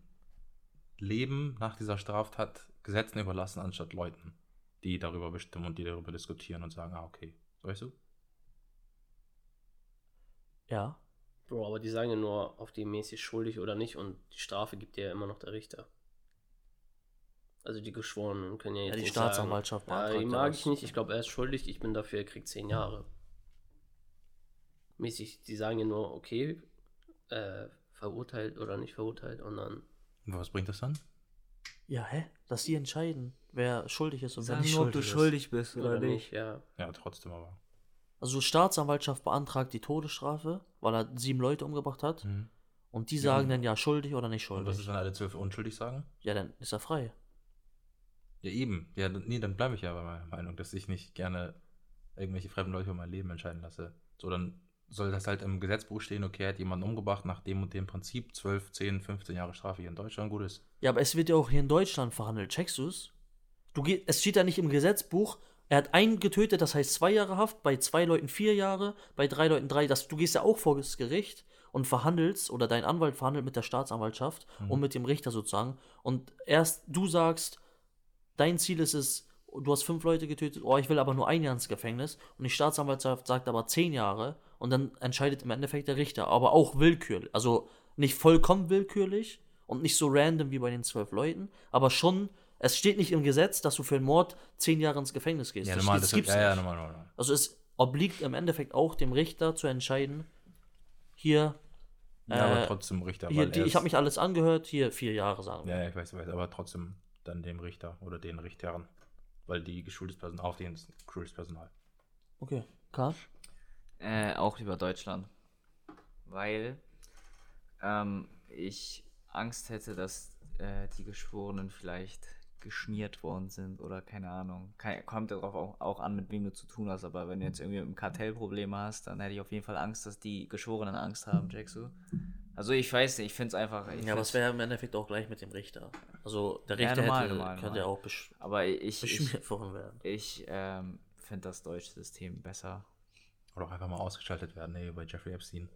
Leben nach dieser Straftat Gesetzen überlassen, anstatt Leuten, die darüber bestimmen und die darüber diskutieren und sagen, ah, okay, weißt du? ja. Bro, aber die sagen ja nur auf die mäßig schuldig oder nicht und die Strafe gibt dir ja immer noch der Richter. Also die Geschworenen können ja jetzt Ja, die nicht Staatsanwaltschaft sagen, ja, beantragt die ja mag das. ich nicht, ich glaube, er ist schuldig, ich bin dafür, er kriegt zehn Jahre. Mäßig, die sagen ja nur, okay, äh, verurteilt oder nicht verurteilt und dann Und was bringt das dann? Ja, hä? Dass die entscheiden, wer schuldig ist und wer Sag nicht nur, ob schuldig du ist. schuldig bist oder, oder nicht. nicht, ja. Ja, trotzdem aber. Also Staatsanwaltschaft beantragt die Todesstrafe, weil er sieben Leute umgebracht hat. Mhm. Und die Ja, sagen und- dann ja schuldig oder nicht Und schuldig. was ist, wenn alle zwölf unschuldig sagen? ja, dann ist er frei. Ja, eben. Ja, nee, dann bleibe ich ja bei meiner Meinung, dass ich nicht gerne irgendwelche fremden Leute über mein Leben entscheiden lasse. So, dann soll das halt im Gesetzbuch stehen, okay, er hat jemanden umgebracht nach dem und dem Prinzip, 12, 10, 15 Jahre Strafe hier in Deutschland, gut ist. Ja, aber es wird ja auch hier in Deutschland verhandelt. Checkst du's? Du geh, es steht ja nicht im Gesetzbuch, er hat einen getötet, das heißt zwei Jahre Haft, bei zwei Leuten vier Jahre, bei drei Leuten drei. Das, du gehst ja auch vor das Gericht und verhandelst, oder dein Anwalt verhandelt mit der Staatsanwaltschaft und mit dem Richter sozusagen. Und erst du sagst, dein Ziel ist es, du hast fünf Leute getötet, oh, ich will aber nur ein Jahr ins Gefängnis. Und die Staatsanwaltschaft sagt aber zehn Jahre und dann entscheidet im Endeffekt der Richter, aber auch willkürlich. Also nicht vollkommen willkürlich und nicht so random wie bei den zwölf Leuten, aber schon, es steht nicht im Gesetz, dass du für einen Mord zehn Jahre ins Gefängnis gehst. Ja, Das normal, steht- das gibt's ja, ja, normal, normal. Also es obliegt im Endeffekt auch dem Richter zu entscheiden, hier, Ja, Äh, aber trotzdem Richter. hier die, ich habe mich alles angehört, hier vier Jahre sagen wir. Ja, ja, ich weiß, ich weiß, aber trotzdem dann dem Richter oder den Richtern. Weil die geschultes Personal, auf den geschultes Personal. Okay, Karl? Äh, auch über Deutschland. Weil ähm, ich Angst hätte, dass äh, die Geschworenen vielleicht geschmiert worden sind oder keine Ahnung. Kein, kommt darauf auch, auch an, mit wem du zu tun hast, aber wenn du jetzt irgendwie ein Kartellprobleme hast, dann hätte ich auf jeden Fall Angst, dass die Geschworenen Angst haben, du? Also ich weiß nicht, ich finde es einfach. Ich Ja, aber es wäre im Endeffekt auch gleich mit dem Richter. Also der Ja, Richter normal, hätte, normal, könnte ja auch besch aber ich, beschmiert worden werden. ich ähm, finde das deutsche System besser. Oder auch einfach mal ausgeschaltet werden, ey, bei Jeffrey Epstein.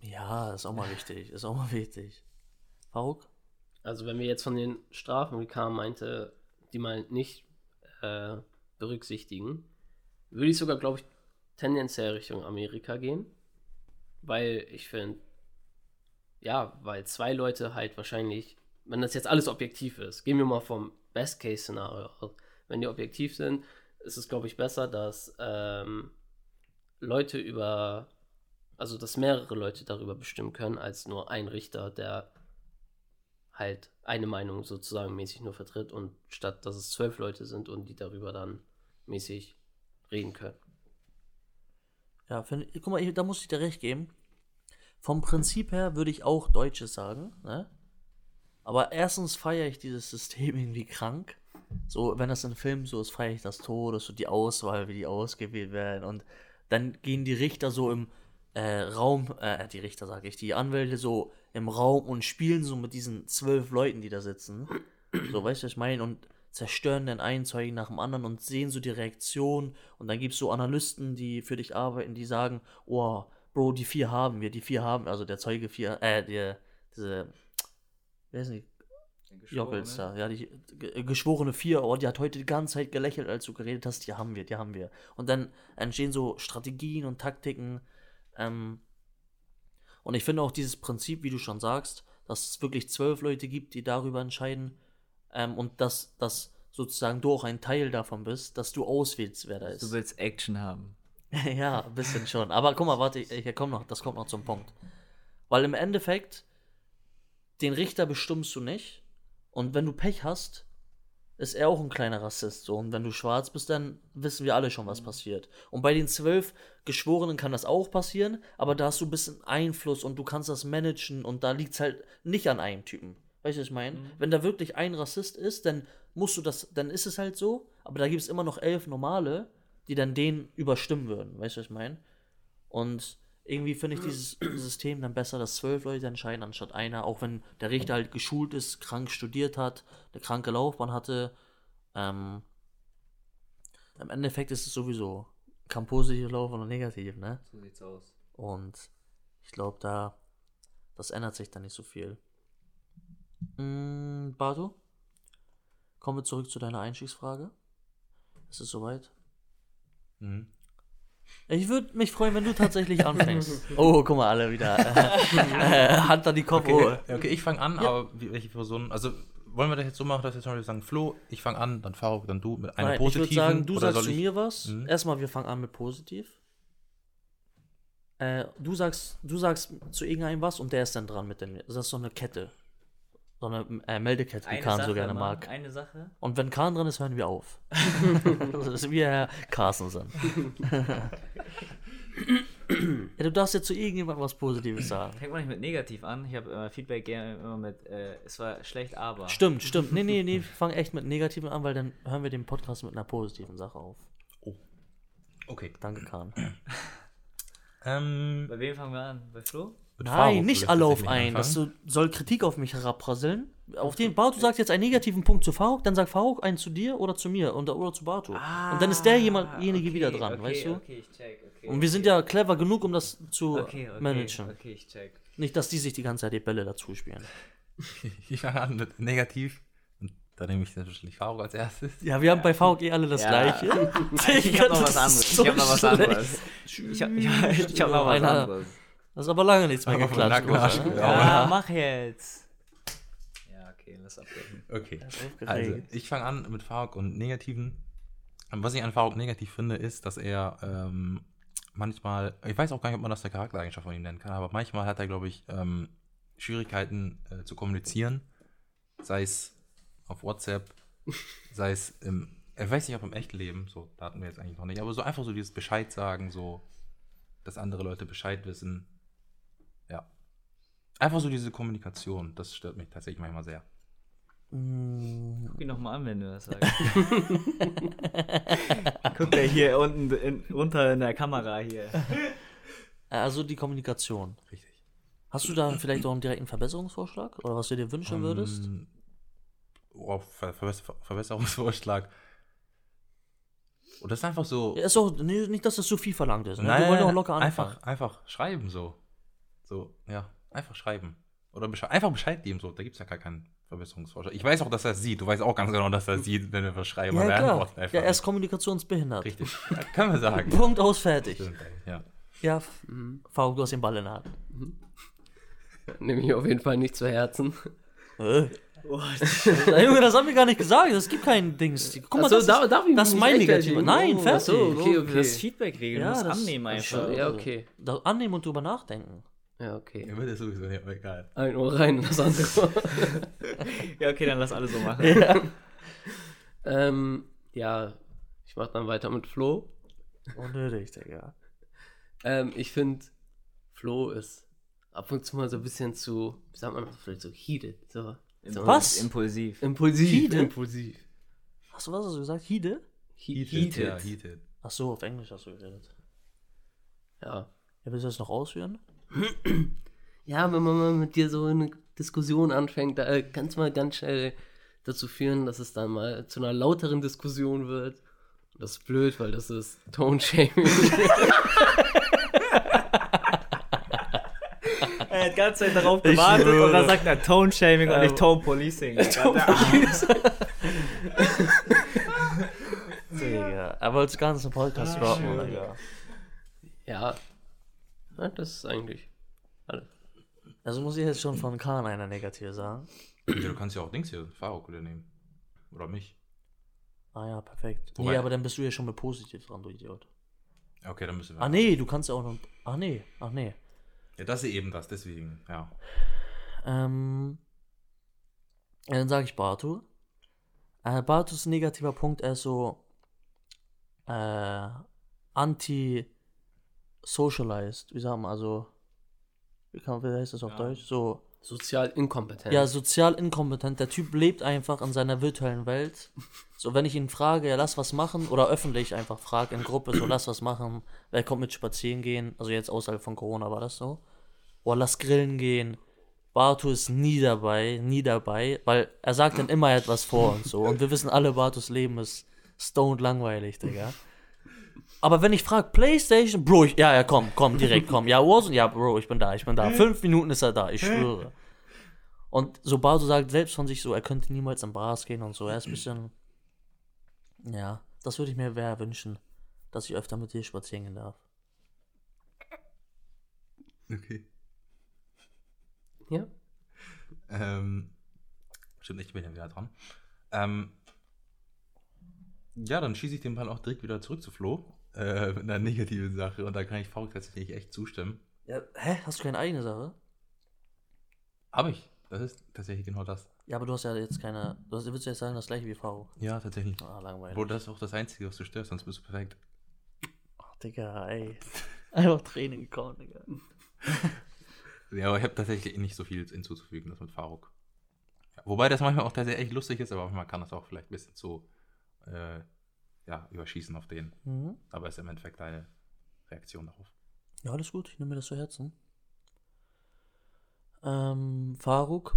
Ja, ist auch mal wichtig. Ist auch mal wichtig. Faruk? Also wenn wir jetzt von den Strafen, wie Karl meinte, die mal nicht äh, berücksichtigen, würde ich sogar, glaube ich, tendenziell Richtung Amerika gehen. Weil ich finde, ja, weil zwei Leute halt wahrscheinlich, wenn das jetzt alles objektiv ist, gehen wir mal vom Best-Case-Szenario aus. Wenn die objektiv sind, ist es, glaube ich, besser, dass ähm, Leute über, also dass mehrere Leute darüber bestimmen können, als nur ein Richter, der halt eine Meinung sozusagen mäßig nur vertritt und statt dass es zwölf Leute sind und die darüber dann mäßig reden können. Ja, find, guck mal, ich- da muss ich dir recht geben. Vom Prinzip her würde ich auch Deutsches sagen, ne? Aber erstens feiere ich dieses System *laughs* irgendwie krank. So, wenn das in Filmen so ist, feiere ich das Tod, so die Auswahl, wie die ausgewählt werden. Und dann gehen die Richter so im äh, Raum, äh, die Richter sage ich, die Anwälte so im Raum und spielen so mit diesen zwölf Leuten, die da sitzen. So, weißt du, was ich meine? Und zerstören den einen Zeugen nach dem anderen und sehen so die Reaktion. Und dann gibt es so Analysten, die für dich arbeiten, die sagen, oh, Bro, die vier haben wir, die vier haben, also der Zeuge vier, äh, der, diese, wer ist Jockels da, ja, die ge- geschworene vier, oh, die hat heute die ganze Zeit gelächelt, als du geredet hast, die haben wir, die haben wir. Und dann entstehen so Strategien und Taktiken. Ähm, und ich finde auch dieses Prinzip, wie du schon sagst, dass es wirklich zwölf Leute gibt, die darüber entscheiden ähm, und dass, dass sozusagen du auch ein Teil davon bist, dass du auswählst, wer da ist. Du willst Action haben. *laughs* ja, ein bisschen schon. Aber guck mal, warte, ich, ich komm noch, das kommt noch zum Punkt. Weil im Endeffekt, den Richter bestimmst du nicht. Und wenn du Pech hast, ist er auch ein kleiner Rassist. So. Und wenn du schwarz bist, dann wissen wir alle schon, was passiert. Und bei den zwölf Geschworenen kann das auch passieren, aber da hast du ein bisschen Einfluss und du kannst das managen und da liegt es halt nicht an einem Typen. Weißt du, was ich meine? Wenn da wirklich ein Rassist ist, dann musst du das, dann ist es halt so, aber da gibt es immer noch elf normale, die dann den überstimmen würden. Weißt du, was ich meine? Und irgendwie finde ich dieses *clears throat* System dann besser, dass zwölf Leute entscheiden, anstatt einer, auch wenn der Richter halt geschult ist, krank studiert hat, eine kranke Laufbahn hatte. Ähm, Im Endeffekt ist es sowieso, kann positiv laufen oder negativ, ne? So sieht's aus. Und ich glaube, da, das ändert sich dann nicht so viel. Mm, Bardo? Kommen wir zurück zu deiner Einstiegsfrage. Ist es soweit? Mhm. Ich würde mich freuen, wenn du tatsächlich anfängst. *laughs* Oh, guck mal, alle wieder. Äh, *laughs* Hand an die Kopf. Okay, okay, ich fange an, aber wie, welche Person, also wollen wir das jetzt so machen, dass wir zum Beispiel sagen, Flo, ich fange an, dann Faruk, dann du mit einer Nein, ich würde positiven. sagen, du sagst zu mir was. Mhm. Erstmal, wir fangen an mit positiv. Äh, du sagst, du sagst zu irgendeinem was und der ist dann dran mit dem. Das ist so eine Kette. So eine äh, Meldekette, wie Kahn so gerne mag. Eine Sache. Und wenn Kahn dran ist, hören wir auf. *laughs* das ist wie Herr Carsten sind. *laughs* ja, du darfst jetzt zu irgendjemandem was Positives sagen. Fängt man nicht mit negativ an. Ich habe immer Feedback gerne immer mit, äh, es war schlecht, aber. Stimmt, stimmt. Nee, nee, nee, *laughs* fang echt mit Negativen an, weil dann hören wir den Podcast mit einer positiven Sache auf. Okay. Danke, Kahn. *clears throat* Ähm, Bei wem fangen wir an? Bei Flo? Nein, Faruk nicht ich alle auf einen. Das so, soll Kritik auf mich herabprasseln. Auf den Bartu sagt jetzt einen negativen Punkt zu Faruk, dann sagt Faruk einen zu dir oder zu mir und, oder zu Bartu. und dann ist der jemandjenige wieder dran, Ah, okay, weißt du? Okay, ich check, okay. Und wir sind ja clever genug, um das zu okay, okay, managen. Okay, ich check. Nicht, dass die sich die ganze Zeit die Bälle dazu spielen. Ich fange an mit negativ. Und da nehme ich natürlich Faruk als erstes. Ja, wir haben bei VG alle das Ja. Gleiche. Ich hab noch was anderes. Ich hab noch was anderes. Ich hab, ich, ich hab noch was anderes. Das ist aber lange nichts mehr geklatscht. oder? Ja. Ja, mach jetzt. Ja, okay, lass abbrechen. Okay. Also, ich fange an mit Faruk und Negativen. Was ich an Faruk negativ finde, ist, dass er ähm, manchmal, ich weiß auch gar nicht, ob man das der Charaktereigenschaft von ihm nennen kann, aber manchmal hat er, glaube ich, ähm, Schwierigkeiten äh, zu kommunizieren. Sei es auf WhatsApp, *laughs* sei es im, ich weiß nicht, ob im echten Leben, so, da hatten wir jetzt eigentlich noch nicht, aber so einfach so dieses Bescheid sagen, so, dass andere Leute Bescheid wissen. Ja. Einfach so diese Kommunikation, das stört mich tatsächlich manchmal sehr. Mm, Guck ihn nochmal an, wenn du das sagst. *laughs* Guck der hier unten in, unter in der Kamera hier. Also die Kommunikation. Richtig. Hast du da vielleicht auch einen direkten Verbesserungsvorschlag? Oder was du dir wünschen würdest? Ähm, oh, Ver Verbesser Verbesserungsvorschlag. Und das ist einfach so. Ja, ist auch nee, nicht, dass das zu viel verlangt ist. Ne? Wir wollen auch locker anfangen. einfach, einfach schreiben so. So, ja, einfach schreiben. Oder Besche einfach Bescheid geben so. Da gibt es ja gar keinen Verbesserungsvorschlag. Ich weiß auch, dass er es sieht. Du weißt auch ganz genau, dass er es sieht, wenn wir was schreiben. Ja, er klar. Ja, er ist kommunikationsbehindert. Richtig. Ja, können wir sagen. *laughs* Punkt aus, fertig. Stimmt, ja. Ja, Faruk, du hast den Ball in der Hand. *laughs* Nehme ich auf jeden Fall nicht zu Herzen. *laughs* Äh. Junge, das haben wir gar nicht gesagt. Es gibt kein Dings. Guck mal, so, das, darf- ist, darf ich das ist mein rechtfertigen? Nein, Oh, fertig. so, okay, okay. Das ist Feedback-Regel, Ja, das- annehmen einfach. Ja, okay. Annehmen und drüber nachdenken. Ja, okay. Mir wird das sowieso nicht, aber egal. Ein Ohr rein, das andere. *laughs* Ja, okay, dann lass alle so machen. ähm, ja, ich mach dann weiter mit Flo. Unnötig, Digga. Ähm, ich finde, Flo ist ab und zu mal so ein bisschen zu, wie sagt man, vielleicht so heated. So, so Was? Impulsiv. Impulsiv. Heated? Impulsiv. Hast du was hast du gesagt? Hide? He Heated. Ja, heated. heated. Ach so, auf Englisch hast du geredet. Ja. Ja, willst du das noch ausführen? *clears throat* Ja, wenn man mal mit dir so eine Diskussion anfängt, da kann es mal ganz schnell dazu führen, dass es dann mal zu einer lauteren Diskussion wird. Das ist blöd, weil das ist Tone-Shaming. *laughs* Er hat die ganze Zeit darauf gewartet und dann sagt er Tone-Shaming und nicht Tone-Policing. *laughs* *laughs* Digga. Er wollte das ganze Podcast droppen, Digga. ja. Ja. Das ist eigentlich alles. Also muss ich jetzt schon von Kahn einer negativ sagen. Ja, du kannst ja auch Dings hier, Faruk wieder nehmen. Oder mich. Ah ja, perfekt. Wobei- nee, aber dann bist du ja schon mit positiv dran, du Idiot. Ja, Okay, dann müssen wir. Ah nee, du kannst ja auch noch. Ach nee, ach nee. Ja, das ist eben das, deswegen, ja. Ähm, ja, dann sage ich Bartu. Äh, Bartus negativer Punkt, er ist so äh, anti-socialized, wie sagen wir, also, wie, kann, wie heißt das auf Ja. Deutsch? So, Sozial inkompetent. ja, sozial inkompetent. Der Typ lebt einfach in seiner virtuellen Welt. So, wenn ich ihn frage, ja, lass was machen, oder öffentlich einfach frage in Gruppe, so, lass was machen, wer kommt mit spazieren gehen, also jetzt außerhalb von Corona war das so. Oder lass grillen gehen. Bartu ist nie dabei, nie dabei, weil er sagt dann immer etwas vor und so. Und wir wissen alle, Bartus Leben ist stoned langweilig, Digga. Aber wenn ich frage, Playstation, Bro, ich, ja, ja, komm, komm, direkt, *laughs* komm. Ja, Warzone, ja, Bro, ich bin da, ich bin da. Fünf Minuten ist er da, ich schwöre. Und so Bartu sagt selbst von sich so, er könnte niemals in Bars gehen und so. Er ist ein bisschen, ja, das würde ich mir wer wünschen, dass ich öfter mit dir spazieren gehen darf. Okay. Ja. Ähm, stimmt ich bin ja wieder dran. Ähm, ja, dann schieße ich den Ball auch direkt wieder zurück zu Flo. Äh, mit einer negativen Sache. Und da kann ich Faruk tatsächlich echt zustimmen. Ja, hä? Hast du keine eigene Sache? Habe ich. Das ist tatsächlich genau das. Ja, aber du hast ja jetzt keine. Du hast, willst du jetzt sagen, das gleiche wie Faruk? Ja, tatsächlich. Ah, langweilig. Bro, das ist auch das Einzige, was du störst, sonst bist du perfekt. Ach, Digga, ey. Einfach Training gekommen, Digga. *laughs* Ja, aber ich habe tatsächlich nicht so viel hinzuzufügen, das mit Faruk. Wobei das manchmal auch tatsächlich echt lustig ist, aber manchmal kann das auch vielleicht ein bisschen zu äh, ja, überschießen auf den. Mhm. Aber ist im Endeffekt deine Reaktion darauf. Ja, alles gut, ich nehme mir das zu Herzen. Ähm, Faruk.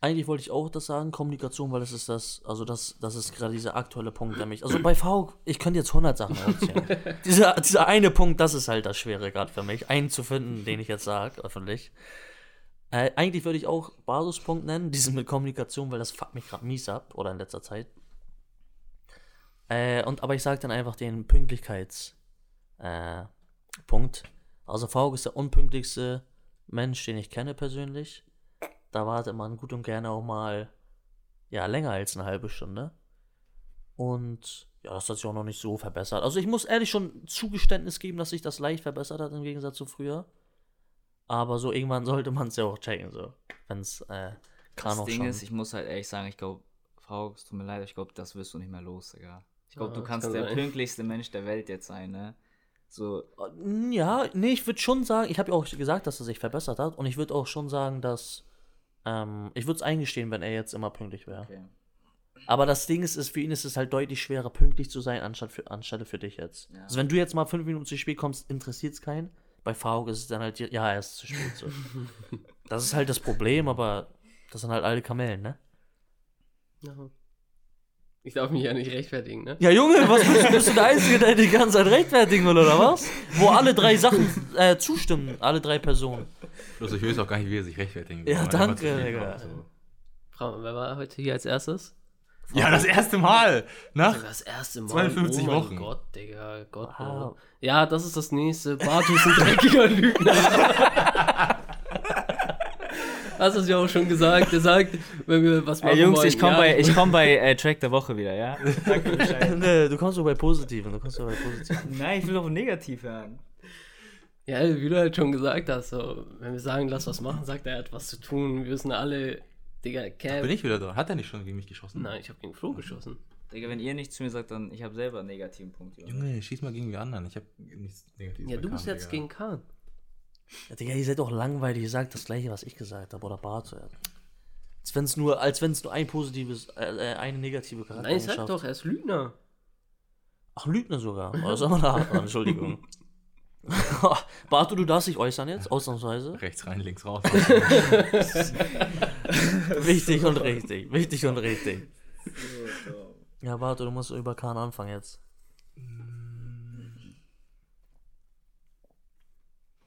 Eigentlich wollte ich auch das sagen, Kommunikation, weil das ist das, also das, das ist gerade dieser aktuelle Punkt, der mich, also bei Faruk, ich könnte jetzt 100 Sachen aufzählen. *laughs* dieser, dieser eine Punkt, das ist halt das Schwere gerade für mich, einen zu finden, den ich jetzt sage, öffentlich. Äh, eigentlich würde ich auch Basispunkt nennen, *laughs* diesen mit Kommunikation, weil das fuckt mich gerade mies ab, oder in letzter Zeit. Äh, und, aber ich sage dann einfach den Pünktlichkeits, äh. Also Faruk ist der unpünktlichste Mensch, den ich kenne persönlich. Da wartet man gut und gerne auch mal, ja, länger als eine halbe Stunde. Und ja, das hat sich auch noch nicht so verbessert. Also ich muss ehrlich schon Zugeständnis geben, dass sich das leicht verbessert hat im Gegensatz zu früher. Aber so irgendwann *laughs* sollte man es ja auch checken, so. Wenn es äh, kann Das Ding schon. ist, ich muss halt ehrlich sagen, ich glaube, Frau, es tut mir leid, ich glaube, das wirst du nicht mehr los, Digga. Ich glaube, Ja, du kannst kann der sein. pünktlichste Mensch der Welt jetzt sein, ne? So, Ja, nee, ich würde schon sagen, ich habe ja auch gesagt, dass er sich verbessert hat und ich würde auch schon sagen, dass ähm, ich würde es eingestehen, wenn er jetzt immer pünktlich wäre. okay. Aber das Ding ist, ist, für ihn ist es halt deutlich schwerer, pünktlich zu sein, anstatt für, anstelle für dich jetzt. Ja. Also wenn du jetzt mal fünf Minuten zu spät kommst, interessiert es keinen. Bei Faruk ist es dann halt, ja, er ist zu spät. So. *laughs* das ist halt das Problem, aber das sind halt alle Kamellen, ne? Ja. Ich darf mich ja nicht rechtfertigen, ne? Ja, Junge, was bist du? Bist du der Einzige, der die ganze Zeit rechtfertigen will, oder was? Wo alle drei Sachen äh, zustimmen, alle drei Personen. Bloß ich weiß auch gar nicht, wie er sich rechtfertigen will, Ja, danke, Digga. so. Frau, wer war heute hier als erstes? Ja, das erste Mal. Nach Das erste Mal. 52 oh mein Wochen. Gott, Digga. Gott, Wow. oh. Ja, das ist das nächste. Bartu ist ein dreckiger Lügner. *laughs* *laughs* Hast du es ja auch schon gesagt. Er sagt, wenn wir was machen Ey, Jungs, wollen, ich komme ja, bei, ich komm bei äh, Track der Woche wieder, ja? Sag mir Bescheid. nee, du kommst doch bei Positiven, du kommst doch bei Positiven. *laughs* Nein, ich will doch negativ hören. Ja, wie du halt schon gesagt hast, so, wenn wir sagen, lass was machen, sagt er, er hat was zu tun. Wir wissen alle, Digga, Cap. bin ich wieder da. Hat er nicht schon gegen mich geschossen? Nein, ich habe gegen Flo geschossen. Digga, wenn ihr nichts zu mir sagt, dann ich habe selber einen negativen Punkt. Junge. Schieß mal gegen die anderen. Ich hab nichts Negatives. Ja, du bist jetzt Digga. gegen Kahn. Ja, Digga, ihr seid doch langweilig, ihr sagt das gleiche, was ich gesagt habe, oder Barto. Ja. Als wenn es nur, als wenn es nur ein positives, äh, äh, eine negative Charakter Nein, ich sag doch, er ist Lügner. Ach, Lügner sogar. Oh, das ist aber eine harte Entschuldigung. *laughs* Barto, du darfst dich äußern jetzt, ausnahmsweise. Rechts rein, links raus. *laughs* Wichtig und richtig, wichtig und richtig. Ja, Barto, du musst über Kahn anfangen jetzt.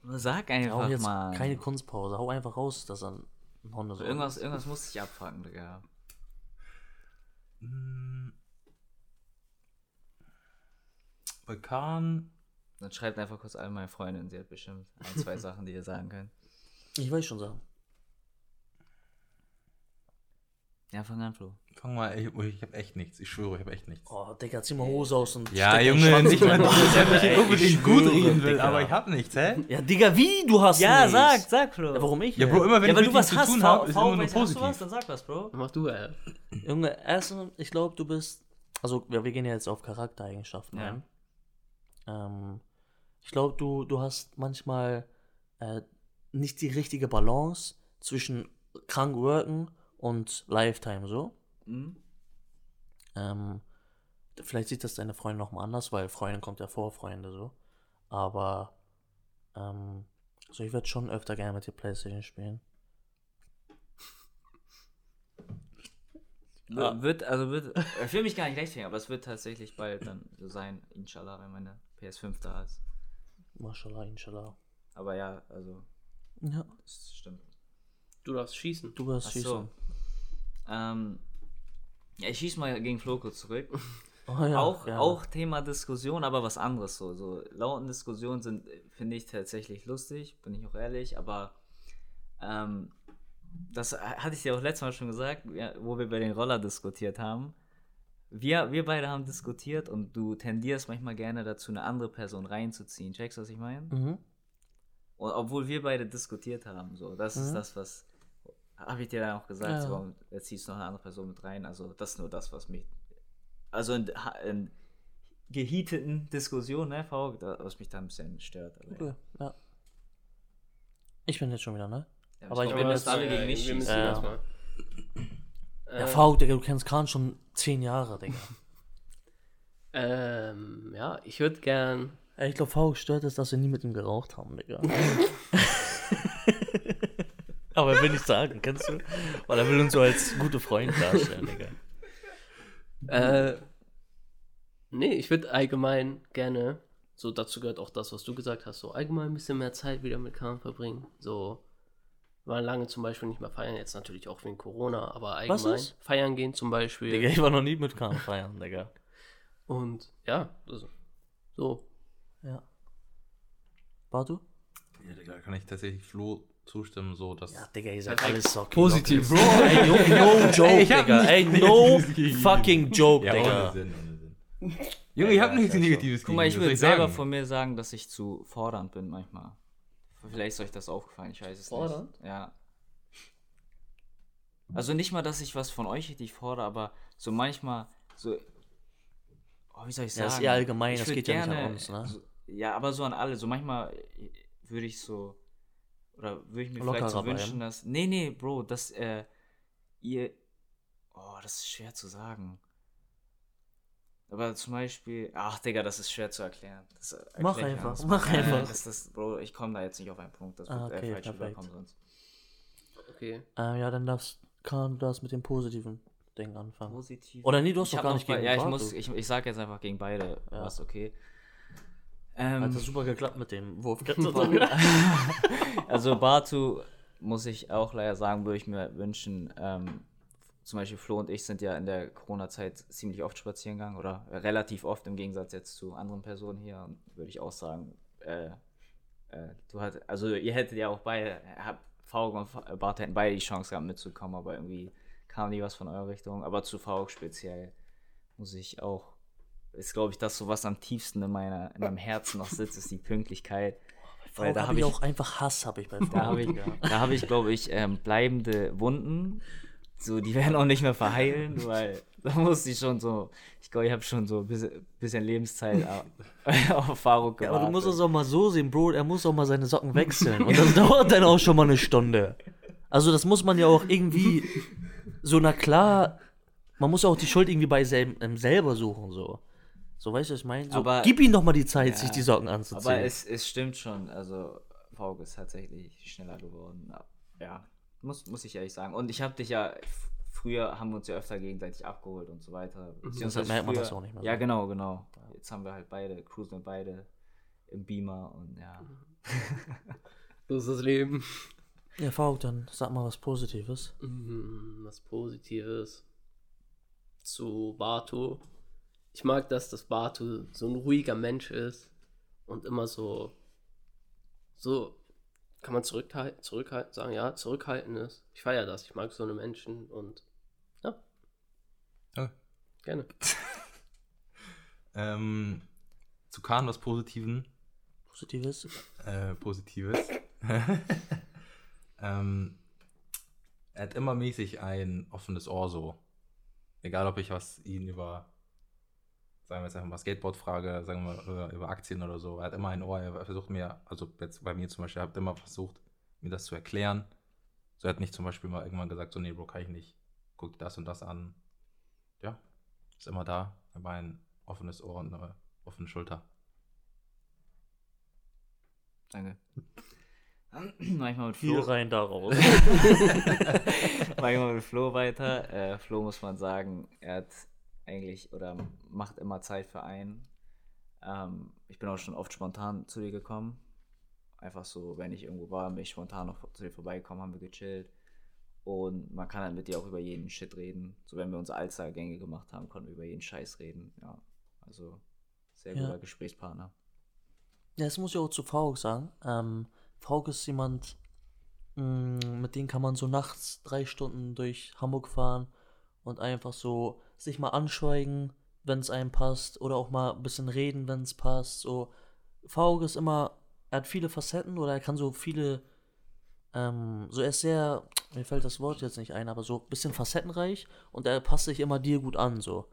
Sag Hau einfach jetzt mal. keine Kunstpause, hau einfach raus, dass er ein Hunde so Irgendwas, irgendwas muss ich abfangen, Digga. Bei Kahn. Dann schreibt einfach kurz all meine Freundin, sie hat bestimmt ein, zwei *laughs* Sachen, die ihr sagen könnt. Ich weiß schon sagen. Ja, fang an, Flo. Fang mal, ich, ich hab echt nichts. Ich schwöre, ich hab echt nichts. Oh, Digga, zieh mal Hose aus und Ja, Junge, nicht mal, dass Ey, unbedingt ich gut schwöre, reden will, Digga. aber ich hab nichts, hä? Ja, Digga, wie? Du hast Ja, nichts. sag, sag, Flo. Ja, warum ich? Ja? Bro, immer wenn Ja, ich du was zu hast, tun habe, ist V, immer nur du, hast du was? positiv. Dann sag was, Bro. Mach du, äh. Junge, erstens, ich glaube, du bist. Also, ja, wir gehen ja jetzt auf Charaktereigenschaften Ja. ein. Ähm, ich glaube, du, du hast manchmal äh, nicht die richtige Balance zwischen krank worken und Lifetime so. Mhm. Ähm, vielleicht sieht das deine Freundin noch mal anders, weil Freundin kommt ja vor Freunde so. Aber ähm, so ich würde schon öfter gerne mit dir Playstation spielen. *laughs* W- Wird, also wird, ich will mich gar nicht rechtfertigen, aber es wird tatsächlich bald dann so sein, inshallah, wenn meine PS5 da ist. Mashallah, inshallah. Aber ja, also, Ja, das stimmt. Du darfst schießen. du wirst Ach schießen. so. Ähm, ja, ich schieß mal gegen Flo kurz zurück. *laughs* Oh, ja, auch, ja. auch Thema Diskussion, aber was anderes so. So lauten Diskussionen sind, finde ich tatsächlich lustig, bin ich auch ehrlich, aber ähm, das hatte ich dir auch letztes Mal schon gesagt, wo wir bei den Roller diskutiert haben. Wir, wir beide haben diskutiert und du tendierst manchmal gerne dazu, eine andere Person reinzuziehen. Checkst du, was ich meine? Mhm. Und obwohl wir beide diskutiert haben, so, das ist Mhm. das, was habe ich dir dann auch gesagt, Ja. so, warum jetzt ziehst du noch eine andere Person mit rein. Also, das ist nur das, was mich. Also in, in geheateten Diskussionen, ne, V, da- was mich da ein bisschen stört. Aber, Okay, ja. Ich bin jetzt schon wieder, ne? ja, aber ich bin jetzt- alle gegen mich schießen. Ja. erstmal. Ja, Faruk, Digga, du kennst Khan schon zehn Jahre, Digga. *laughs* Ähm, ja, ich würde gern. Ich glaube, Faruk stört es, dass wir nie mit ihm geraucht haben, Digga. *laughs* *laughs* Aber er will nicht sagen, kennst du? Weil er will uns so als gute Freunde darstellen, Digga. Äh, nee, ich würde allgemein gerne, so dazu gehört auch das, was du gesagt hast, so allgemein ein bisschen mehr Zeit wieder mit Kahn verbringen. So, war lange zum Beispiel nicht mehr feiern, jetzt natürlich auch wegen Corona, aber allgemein feiern gehen zum Beispiel. Digga, ich war noch nie mit Khan feiern, Digga. Und ja, also, so. Ja. Bartu? Ja, Digga, kann ich tatsächlich Flo zustimmen, so dass. Ja, Digga, ihr seid alles so Positiv. *laughs* Bro, ey, no, no joke, Ey, ich hab Digga. Ey, no *laughs* fucking joke, ja, ohne Digga. Sinn, ohne Sinn. Junge, ich hab nichts Negatives Guck mal, ich würde selber sagen? von mir sagen, dass ich zu fordernd bin manchmal. Vielleicht ist euch das aufgefallen, ich weiß es Fordernd? nicht. Ja. Also nicht mal, dass ich was von euch richtig fordere, aber so manchmal so. Oh, wie soll ich Ja, sagen? ist eher allgemein, Ich das geht ja nicht an uns, ne? So, Ja, aber so an alle. So manchmal würde ich so. Oder würde ich mir vielleicht Lockerer so wünschen, bleiben. dass. Nee, nee, Bro, dass äh, ihr. Oh, das ist schwer zu sagen. Aber zum Beispiel. Ach, Digga, das ist schwer zu erklären. Das erklär Mach ich einfach, anders. mach Ja, einfach. Das, das, Bro, ich komme da jetzt nicht auf einen Punkt. Das Ah, wird okay, äh, falsch perfekt. rüberkommen sonst. Okay. Äh, ja, dann darfst, kann du das mit dem positiven Ding anfangen. Positiv. Oder nee, du hast Ich doch gar nicht gegen Ja, ich muss. Ich, ich sag jetzt einfach gegen beide Ja. was, okay. Ähm, Hat das super geklappt mit dem Wurf. *laughs* *laughs* also Batu muss ich auch leider sagen, würde ich mir wünschen, ähm, zum Beispiel Flo und ich sind ja in der Corona-Zeit ziemlich oft spazieren gegangen oder relativ oft im Gegensatz jetzt zu anderen Personen hier und würde ich auch sagen, äh, äh, du hat, also ihr hättet ja auch beide, hab, Faug und Fa- Bart hätten beide die Chance gehabt mitzukommen, aber irgendwie kam nie was von eurer Richtung, aber zu Faug speziell muss ich auch, ist glaube ich das so, was am tiefsten in, meiner, in meinem Herzen noch sitzt, ist die Pünktlichkeit. Weil da habe ich auch einfach Hass, habe ich bei da habe ich, da hab ich glaube ich, ähm, bleibende Wunden. So, die werden auch nicht mehr verheilen, *laughs* weil da muss ich schon so, ich glaube, ich habe schon so ein bisschen, bisschen Lebenszeit *laughs* auf- auf Faruk Ja, aber du musst es auch mal so sehen, Bro, er muss auch mal seine Socken wechseln. Und das *laughs* dauert dann auch schon mal eine Stunde. Also das muss man ja auch irgendwie so, na klar, man muss ja auch die Schuld irgendwie bei selb, ähm, selber suchen, so. So, weißt du, was ich meine? So, Aber- gib ihm doch mal die Zeit, Ja, sich die Socken anzuziehen. Aber es, es stimmt schon, also Faruk ist tatsächlich schneller geworden. Ja, muss, muss ich ehrlich sagen. Und ich habe dich ja, früher haben wir uns ja öfter gegenseitig abgeholt und so weiter. Beziehungsweise Deshalb merkt man das auch nicht mehr Ja, genau, genau. Jetzt haben wir halt beide, cruisen wir beide im Beamer und ja. *laughs* So ist das Leben. ja, Fauk, dann sag mal was Positives. Mhm, Was Positives zu Batu. Ich mag, dass das Batu so ein ruhiger Mensch ist und immer so, so, kann man zurückhalten, zurückhalten, sagen, ja, zurückhalten ist. Ich feiere das. Ich mag so eine Menschen und ja, Ja. gerne. *laughs* Ähm, zu Kahn was Positiven, Positives? äh, Positives. *laughs* ähm, er hat immer mäßig ein offenes Ohr so. Egal, ob ich was ihn über, sagen wir jetzt einfach mal Skateboard frage, sagen wir mal oder über Aktien oder so. Er hat immer ein Ohr, er versucht mir, also jetzt bei mir zum Beispiel, er hat immer versucht, mir das zu erklären. So er hat nicht zum Beispiel mal irgendwann gesagt, so nee, Bro, kann ich nicht. Guck dir das und das an. Ja, ist immer da. Immer ein offenes Ohr und eine offene Schulter. Danke. Manchmal mit Flo, rein daraus. *laughs* manchmal mit Flo weiter. Äh, Flo muss man sagen, er hat eigentlich oder macht immer Zeit für einen. Ähm, ich bin auch schon oft spontan zu dir gekommen. Einfach so, wenn ich irgendwo war, bin ich spontan noch zu dir vorbeigekommen, haben wir gechillt. Und man kann halt mit dir auch über jeden Shit reden. So, wenn wir unsere Alstergänge gemacht haben, konnten wir über jeden Scheiß reden. Ja, also sehr Ja. guter Gesprächspartner. Ja, das muss ich auch zu Fauk sagen. Ähm, Fauk ist jemand, mh, mit dem kann man so nachts drei Stunden durch Hamburg fahren und einfach so sich mal anschweigen, wenn es einem passt, oder auch mal ein bisschen reden, wenn es passt. So, Fauk ist immer, er hat viele Facetten oder er kann so viele, ähm, so er ist sehr, mir fällt das Wort jetzt nicht ein, aber so ein bisschen facettenreich und er passt sich immer dir gut an, so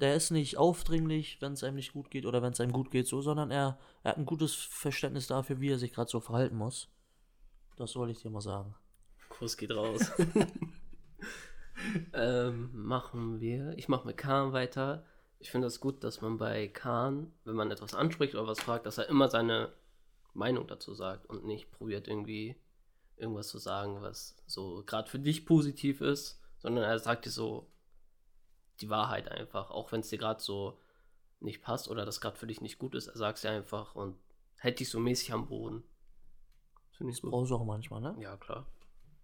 der ist nicht aufdringlich, wenn es einem nicht gut geht oder wenn es einem gut geht, so, sondern er, er hat ein gutes Verständnis dafür, wie er sich gerade so verhalten muss. Das wollte ich dir mal sagen. Kuss geht raus. *laughs* ähm, machen wir. Ich mache mit Kahn weiter. Ich finde es gut, dass man bei Kahn, wenn man etwas anspricht oder was fragt, dass er immer seine Meinung dazu sagt und nicht probiert irgendwie irgendwas zu sagen, was so gerade für dich positiv ist, sondern er sagt dir so die Wahrheit einfach, auch wenn es dir gerade so nicht passt oder das gerade für dich nicht gut ist, er sagt es dir einfach und hält dich so mäßig am Boden. Finde ich gut. Brauchst du auch manchmal, ne? Ja, klar.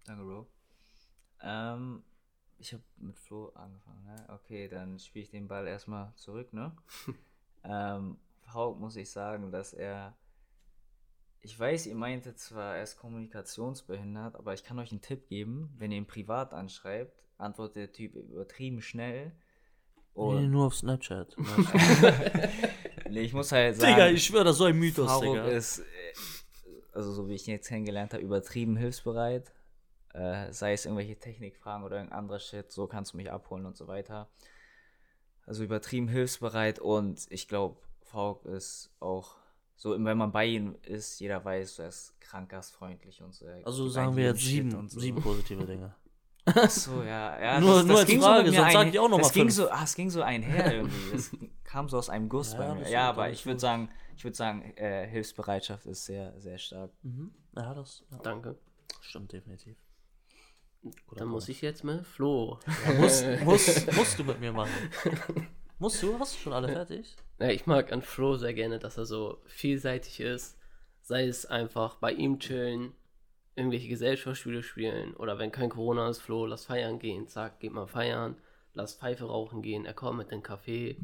Danke, Bro. Ähm, ich habe mit Flo angefangen, ne? Okay, dann spiele ich den Ball erstmal zurück, ne? *laughs* ähm, Hauk muss ich sagen, dass er. Ich weiß, ihr meinte zwar, er ist kommunikationsbehindert, aber ich kann euch einen Tipp geben. Wenn ihr ihn privat anschreibt, antwortet der Typ übertrieben schnell. Nee, Und nur auf Snapchat. *laughs* nee, ich muss halt sagen. Digga, ich schwöre, das ist so ein Mythos, Faruk Digga. ist, äh, also so wie ich ihn jetzt kennengelernt habe, übertrieben hilfsbereit. Äh, sei es irgendwelche Technikfragen oder irgendein anderer Shit, so kannst du mich abholen und so weiter. Also übertrieben hilfsbereit und ich glaube, Faruk ist auch so, wenn man bei ihm ist, jeder weiß, er ist krank gastfreundlich und so. Also sagen wir jetzt sieben, und so. sieben positive Dinge. Ach so, ja. ja *laughs* Nur- nur als ging Frage, mir sonst sag ich auch noch das mal ging fünf. so, ah, Es ging so einher *laughs* irgendwie. Das kam so aus einem Guss Ja, bei das mir. Ja, aber das ich würde sagen, ich würde sagen, äh, Hilfsbereitschaft ist sehr, sehr stark. Mhm. Ja, das ja, Danke. stimmt definitiv. Guter Dann muss Punkt. ich jetzt mit Flo. Ja, musst, musst, musst du mit mir machen. *laughs* musst du? Hast du schon alle fertig? Ja, ich mag an Flo sehr gerne, dass er so vielseitig ist. Sei es einfach bei ihm chillen, irgendwelche Gesellschaftsspiele spielen oder wenn kein Corona ist, Flo, lass feiern gehen. Zack, geht mal feiern. Lass Pfeife rauchen gehen. Er kommt mit den Café.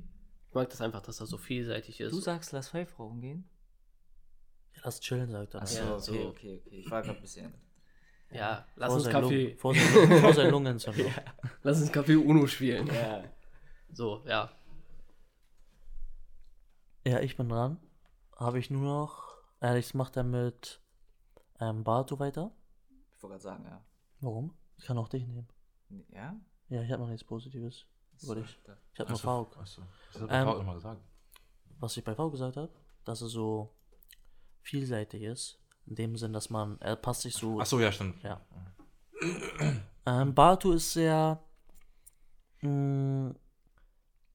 Ich mag das einfach, dass er so vielseitig ist. Du sagst, lass Pfeife rauchen gehen? Ja, lass chillen, sagt er. Achso, Ja, okay, so. okay, okay. Ich war gerade ein bisschen. Ja, lass Vor uns Kaffee, Lungen- Vor sein vor sein Lungenentzündung. *laughs* lass uns Kaffee Uno spielen. Ja. So, ja. Ja, ich bin dran. Habe ich nur noch. Äh, ich mache dann mit ähm, Barto weiter. Ich wollte gerade sagen, ja. Warum? Ich kann auch dich nehmen. Ja? Ja, ich habe noch nichts Positives über dich. Ich habe nur Achso, Fauk. achso. Das hat Ähm, ähm, immer gesagt. Was ich bei Fauk gesagt habe, dass er so vielseitig ist. In dem Sinn, dass man. Er passt sich so. Achso, ja, stimmt. Ja. Ähm, Bartu ist sehr. Mh,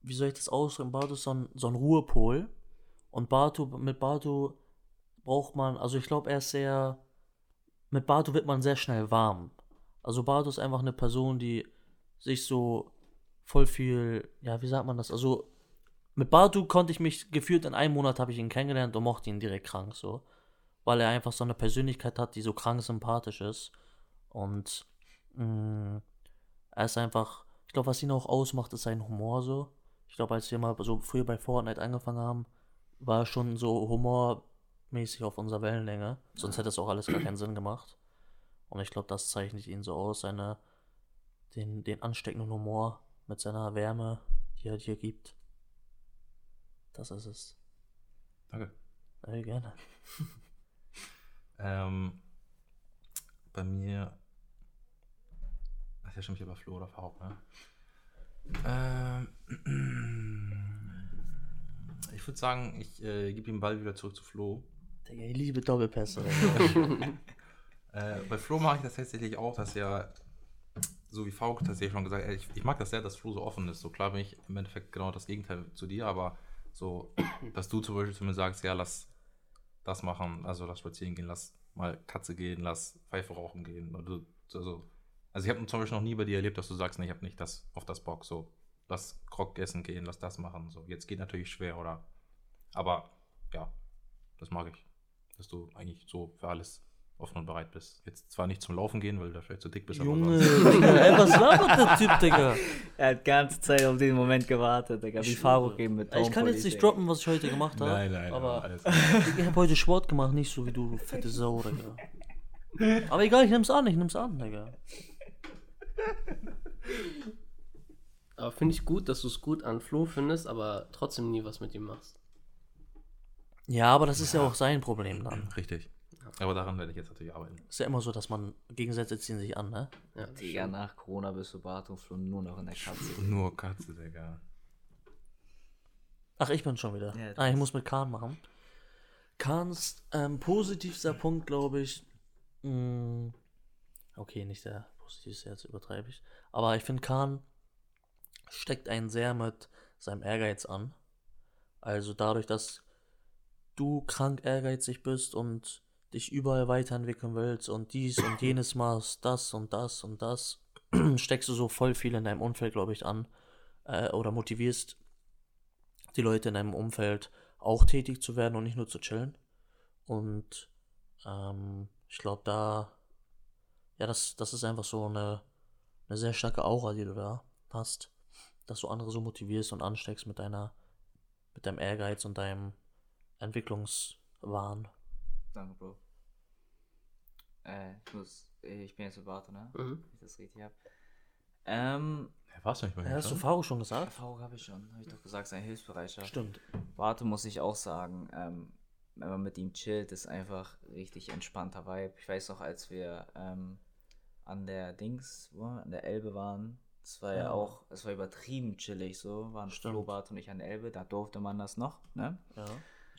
wie soll ich das ausdrücken? Bartu ist so ein, so ein Ruhepol. Und Bartu, mit Bartu braucht man, also ich glaube, er ist sehr. Mit Bartu wird man sehr schnell warm. Also Bartu ist einfach eine Person, die sich so voll viel, ja, wie sagt man das? Also mit Bartu konnte ich mich gefühlt in einem Monat habe ich ihn kennengelernt und mochte ihn direkt krank so, weil er einfach so eine Persönlichkeit hat, die so krank sympathisch ist und mh, er ist einfach, ich glaube, was ihn auch ausmacht, ist sein Humor so. Ich glaube, als wir mal so früher bei Fortnite angefangen haben, war er schon so humormäßig auf unserer Wellenlänge. Sonst hätte es auch alles gar keinen Sinn gemacht. Und ich glaube, das zeichnet ihn so aus, seine, den, den ansteckenden Humor mit seiner Wärme, die er dir gibt. Das ist es. Danke. Ja, gerne. *laughs* Ähm, bei mir. Ach ja, stimmt, hier bei Flo oder Fauk, ne? Ähm, *clears throat* ich würde sagen, ich äh, gebe den Ball wieder zurück zu Flo. Digga, ich liebe Doppelpässe. *laughs* *laughs* Äh, bei Flo mache ich das tatsächlich auch, dass er, so wie Fauk tatsächlich schon gesagt hat, ich, ich mag das sehr, dass Flo so offen ist. So klar bin ich im Endeffekt genau das Gegenteil zu dir, aber so, dass du zum Beispiel zu mir sagst, ja, lass das machen, also lass spazieren gehen, lass mal Katze gehen, lass Pfeife rauchen gehen. Du, also, also ich habe zum Beispiel noch nie bei dir erlebt, dass du sagst, nee, ich habe nicht das auf das Bock, so, lass Krog essen gehen, lass das machen. So, jetzt geht natürlich schwer, oder? Aber ja, das mag ich. Dass du eigentlich so für alles offen und bereit bist. Jetzt zwar nicht zum Laufen gehen, weil du vielleicht zu dick bist, Junge, sonst- Digga, ey, was labert der Typ, *laughs* Digga? Er hat ganze Zeit auf den Moment gewartet, Digga. Wie Faro geben mit Ich kann jetzt nicht droppen, was ich heute gemacht habe. Nein, nein, aber alles. ich habe heute Sport gemacht, nicht so wie du, du fette Sau, Digga. Aber egal, ich nehm's an, ich nehm's an, Digga. Aber finde ich gut, dass du es gut an Flo findest, aber trotzdem nie was mit ihm machst. Ja, aber das ist ja auch sein Problem dann. Richtig. Aber daran werde ich jetzt natürlich arbeiten. Ist ja immer so, dass man Gegensätze ziehen sich an, ne? Ja, Digga, nach Corona bist du Bart und Flo nur noch in der Katze. Nur Katze, Digga. Ach, ich bin schon wieder. Ja, ah, ich muss mit Kahn machen. Kahns ähm, positivster Punkt, glaube ich. Mh, okay, nicht der positivste, jetzt übertreibe ich. Aber ich finde, Kahn steckt einen sehr mit seinem Ehrgeiz an. Also dadurch, dass du krank ehrgeizig bist und dich überall weiterentwickeln willst und dies und *coughs* jenes machst, das und das und das, *clears throat* steckst du so voll viel in deinem Umfeld, glaube ich, an. Äh, oder motivierst die Leute in deinem Umfeld auch tätig zu werden und nicht nur zu chillen. Und ähm, ich glaube, da, ja, das, das ist einfach so eine, eine sehr starke Aura, die du da hast, dass du andere so motivierst und ansteckst mit deiner, mit deinem Ehrgeiz und deinem Entwicklungswahn. Danke, Bro. Äh, ich muss, ich bin jetzt für Bart, ne? Mhm. Wenn ich das richtig habe. Ähm, Ja, warst du nicht mir? Ja, hast du schon? Faro schon gesagt? Faro habe ich schon, habe ich doch gesagt, seine Hilfsbereitschaft. Stimmt. Warte, muss ich auch sagen, ähm, wenn man mit ihm chillt, ist einfach richtig entspannter Vibe. Ich weiß noch, als wir ähm, an der Dings, wo, an der Elbe waren, das war ja, Ja. auch, es war übertrieben chillig so, waren. Flo, Bart und ich an der Elbe, da durfte man das noch, ne? Ja.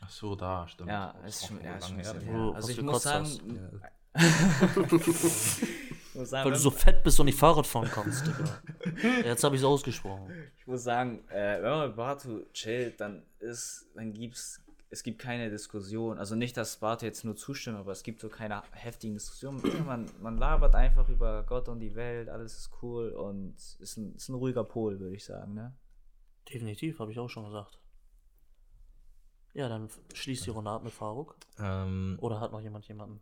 Ach so, da, stimmt. Ja, ist schon, ja, schon her. was Also ich muss sagen, *laughs* *laughs* ich muss sagen, Weil du so fett bist und nicht Fahrrad fahren kannst, Digga. *laughs* Jetzt habe ich es ausgesprochen. Ich muss sagen, äh, wenn man mit Bartu chillt, dann ist, dann gibt's, es gibt keine Diskussion. Also nicht, dass Bartu jetzt nur zustimmt, aber es gibt so keine heftigen Diskussionen. *clears throat* man, man labert einfach über Gott und die Welt, alles ist cool und ist ein, ist ein ruhiger Pol, würde ich sagen, ne? Definitiv, habe ich auch schon gesagt. Ja, dann schließt die Runde ab mit Faruk. Ähm, Oder hat noch jemand jemanden?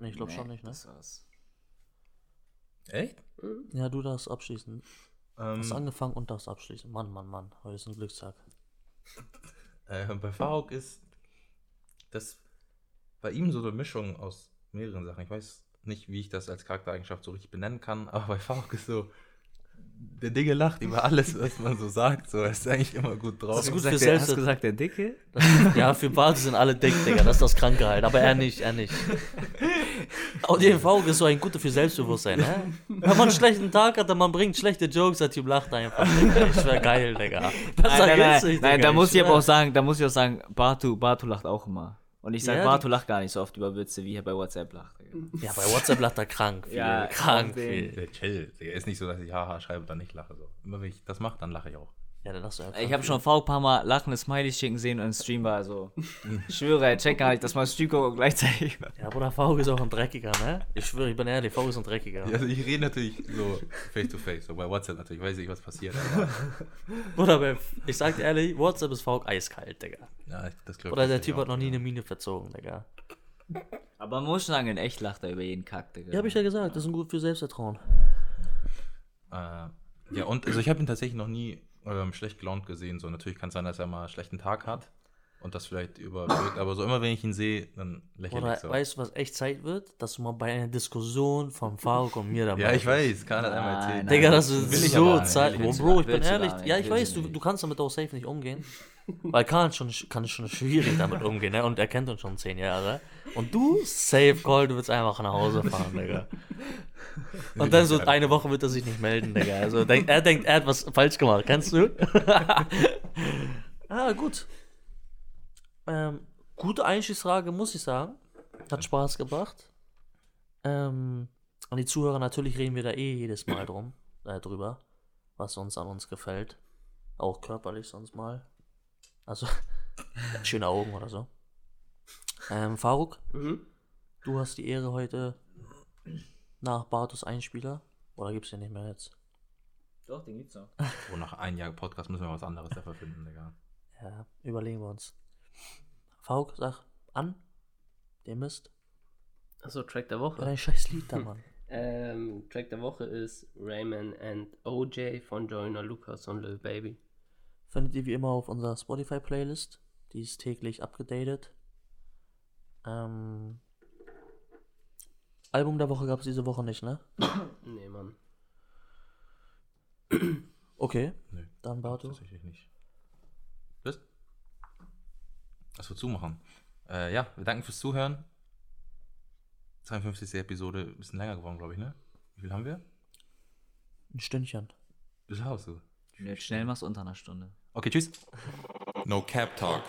Nee, ich glaube schon nicht, ne? Das war's. echt? Ja, du darfst abschließen. Ähm, Hast angefangen und darfst abschließen. Mann, Mann, Mann. Heute ist ein Glückstag. *laughs* Äh, bei Faruk ist das bei ihm so eine Mischung aus mehreren Sachen. Ich weiß nicht, wie ich das als Charaktereigenschaft so richtig benennen kann, aber bei Faruk ist so, der Dinge lacht über alles, was man so sagt. So, er ist eigentlich immer gut drauf. Das ist gut Gesagt, für Selbst- hast du gesagt, der Dicke? *laughs* Ja, für Bart sind alle dick, Digga. Das ist das Kranke halt. Aber er nicht, er nicht. Jeden Fall ist so ein guter für Selbstbewusstsein, ne? Wenn man einen schlechten Tag hat und man bringt schlechte Jokes, der Typ lacht einfach, Digga. Ich wär geil, Digga. Das Nein, nein, nein, nicht, nein da muss ich aber schwör. auch sagen, da muss ich auch sagen, Bartu, Bartu lacht auch immer. Und ich sage, Ja, Bartu lacht gar nicht so oft über Witze, wie er bei WhatsApp lacht. Ja, bei WhatsApp lacht er krank viel. *laughs* Ja, krank viel. Der chill. Der ist nicht so, dass ich haha schreibe und dann nicht lache. So. Immer wenn ich das mache, dann lache ich auch. Ja, dann lachst du ja Ich habe schon V ein paar Mal lachende Smileys schicken sehen und im Stream war so. Ich schwöre, er checkt gar nicht, dass man Stream guckt und gleichzeitig. Ja, Bruder, Faug ist auch ein Dreckiger, ne? Ich schwöre, ich bin ehrlich, Faug ist ein Dreckiger. Ja, also ich rede natürlich so face to face, so bei WhatsApp natürlich. Ich weiß nicht, was passiert. Aber, Bruder, ich sag dir ehrlich, WhatsApp ist Faug eiskalt, Digga. ja, das glaub Oder ich der natürlich Typ hat auch, noch nie ja. eine Mine verzogen, Digga. Aber man muss sagen, in echt lacht er über jeden Kack, Digga. Ja, hab ich ja gesagt, das ist ein gut für Selbstvertrauen. Äh, ja, und also ich habe ihn tatsächlich noch nie ähm, schlecht gelaunt gesehen. So, natürlich kann es sein, dass er mal einen schlechten Tag hat und das vielleicht überwirkt, aber so immer wenn ich ihn sehe, dann lächle Oder ich so. weißt du, was echt Zeit wird? Dass du mal bei einer Diskussion von Faruk und mir dabei ja, ich bist. weiß, kann er einmal Nein, erzählen. nein. Digga, das ist so Zeit. Oh, ich Bro, ich bin ehrlich. Ja, ich weiß, du du, kannst damit auch safe nicht umgehen. Weil Karl schon, kann schon schwierig damit *laughs* umgehen, ne? Und er kennt uns schon zehn Jahre. Und du, safe call, du willst einfach nach Hause fahren, Digga. Und dann so eine Woche wird er sich nicht melden, Digga. Also denk, er denkt, er hat was falsch gemacht, kennst du? *laughs* ah, gut. Ähm, gute Einstiegsfrage, muss ich sagen. Hat Spaß gebracht. Ähm, und die Zuhörer, natürlich reden wir da eh jedes Mal drum, äh, drüber, was uns an uns gefällt. Auch körperlich sonst mal. Also, *laughs* schöne Augen oder so. Ähm, Faruk, Mhm. du hast die Ehre heute nach Bartus Einspieler. Oder gibt's den nicht mehr jetzt? Doch, den gibt's noch. Oh, nach einem Jahr Podcast müssen wir was anderes dafür finden, Digga. Ja, überlegen wir uns. Faruk, sag an. Der Mist. Achso, Track der War Woche. dein scheiß Lied da, Mann. *laughs* Ähm, Track der Woche ist Rayman and OJ von Joyner Lucas und Lil Baby. Findet ihr wie immer auf unserer Spotify-Playlist. Die ist täglich abgedatet. Ähm, Album der Woche gab es diese Woche nicht, ne? *coughs* Nee, Mann. Okay, Nö, dann Bartu. tatsächlich nicht. Was? Achso, zumachen. Äh, ja, wir danken fürs Zuhören. 52. Episode, ein bisschen länger geworden, glaube ich, ne? Wie viel haben wir? Ein Stündchen. Das hast du. Wenn du jetzt schnell machst, unter einer Stunde. Okay, tschüss. No Cap Talk.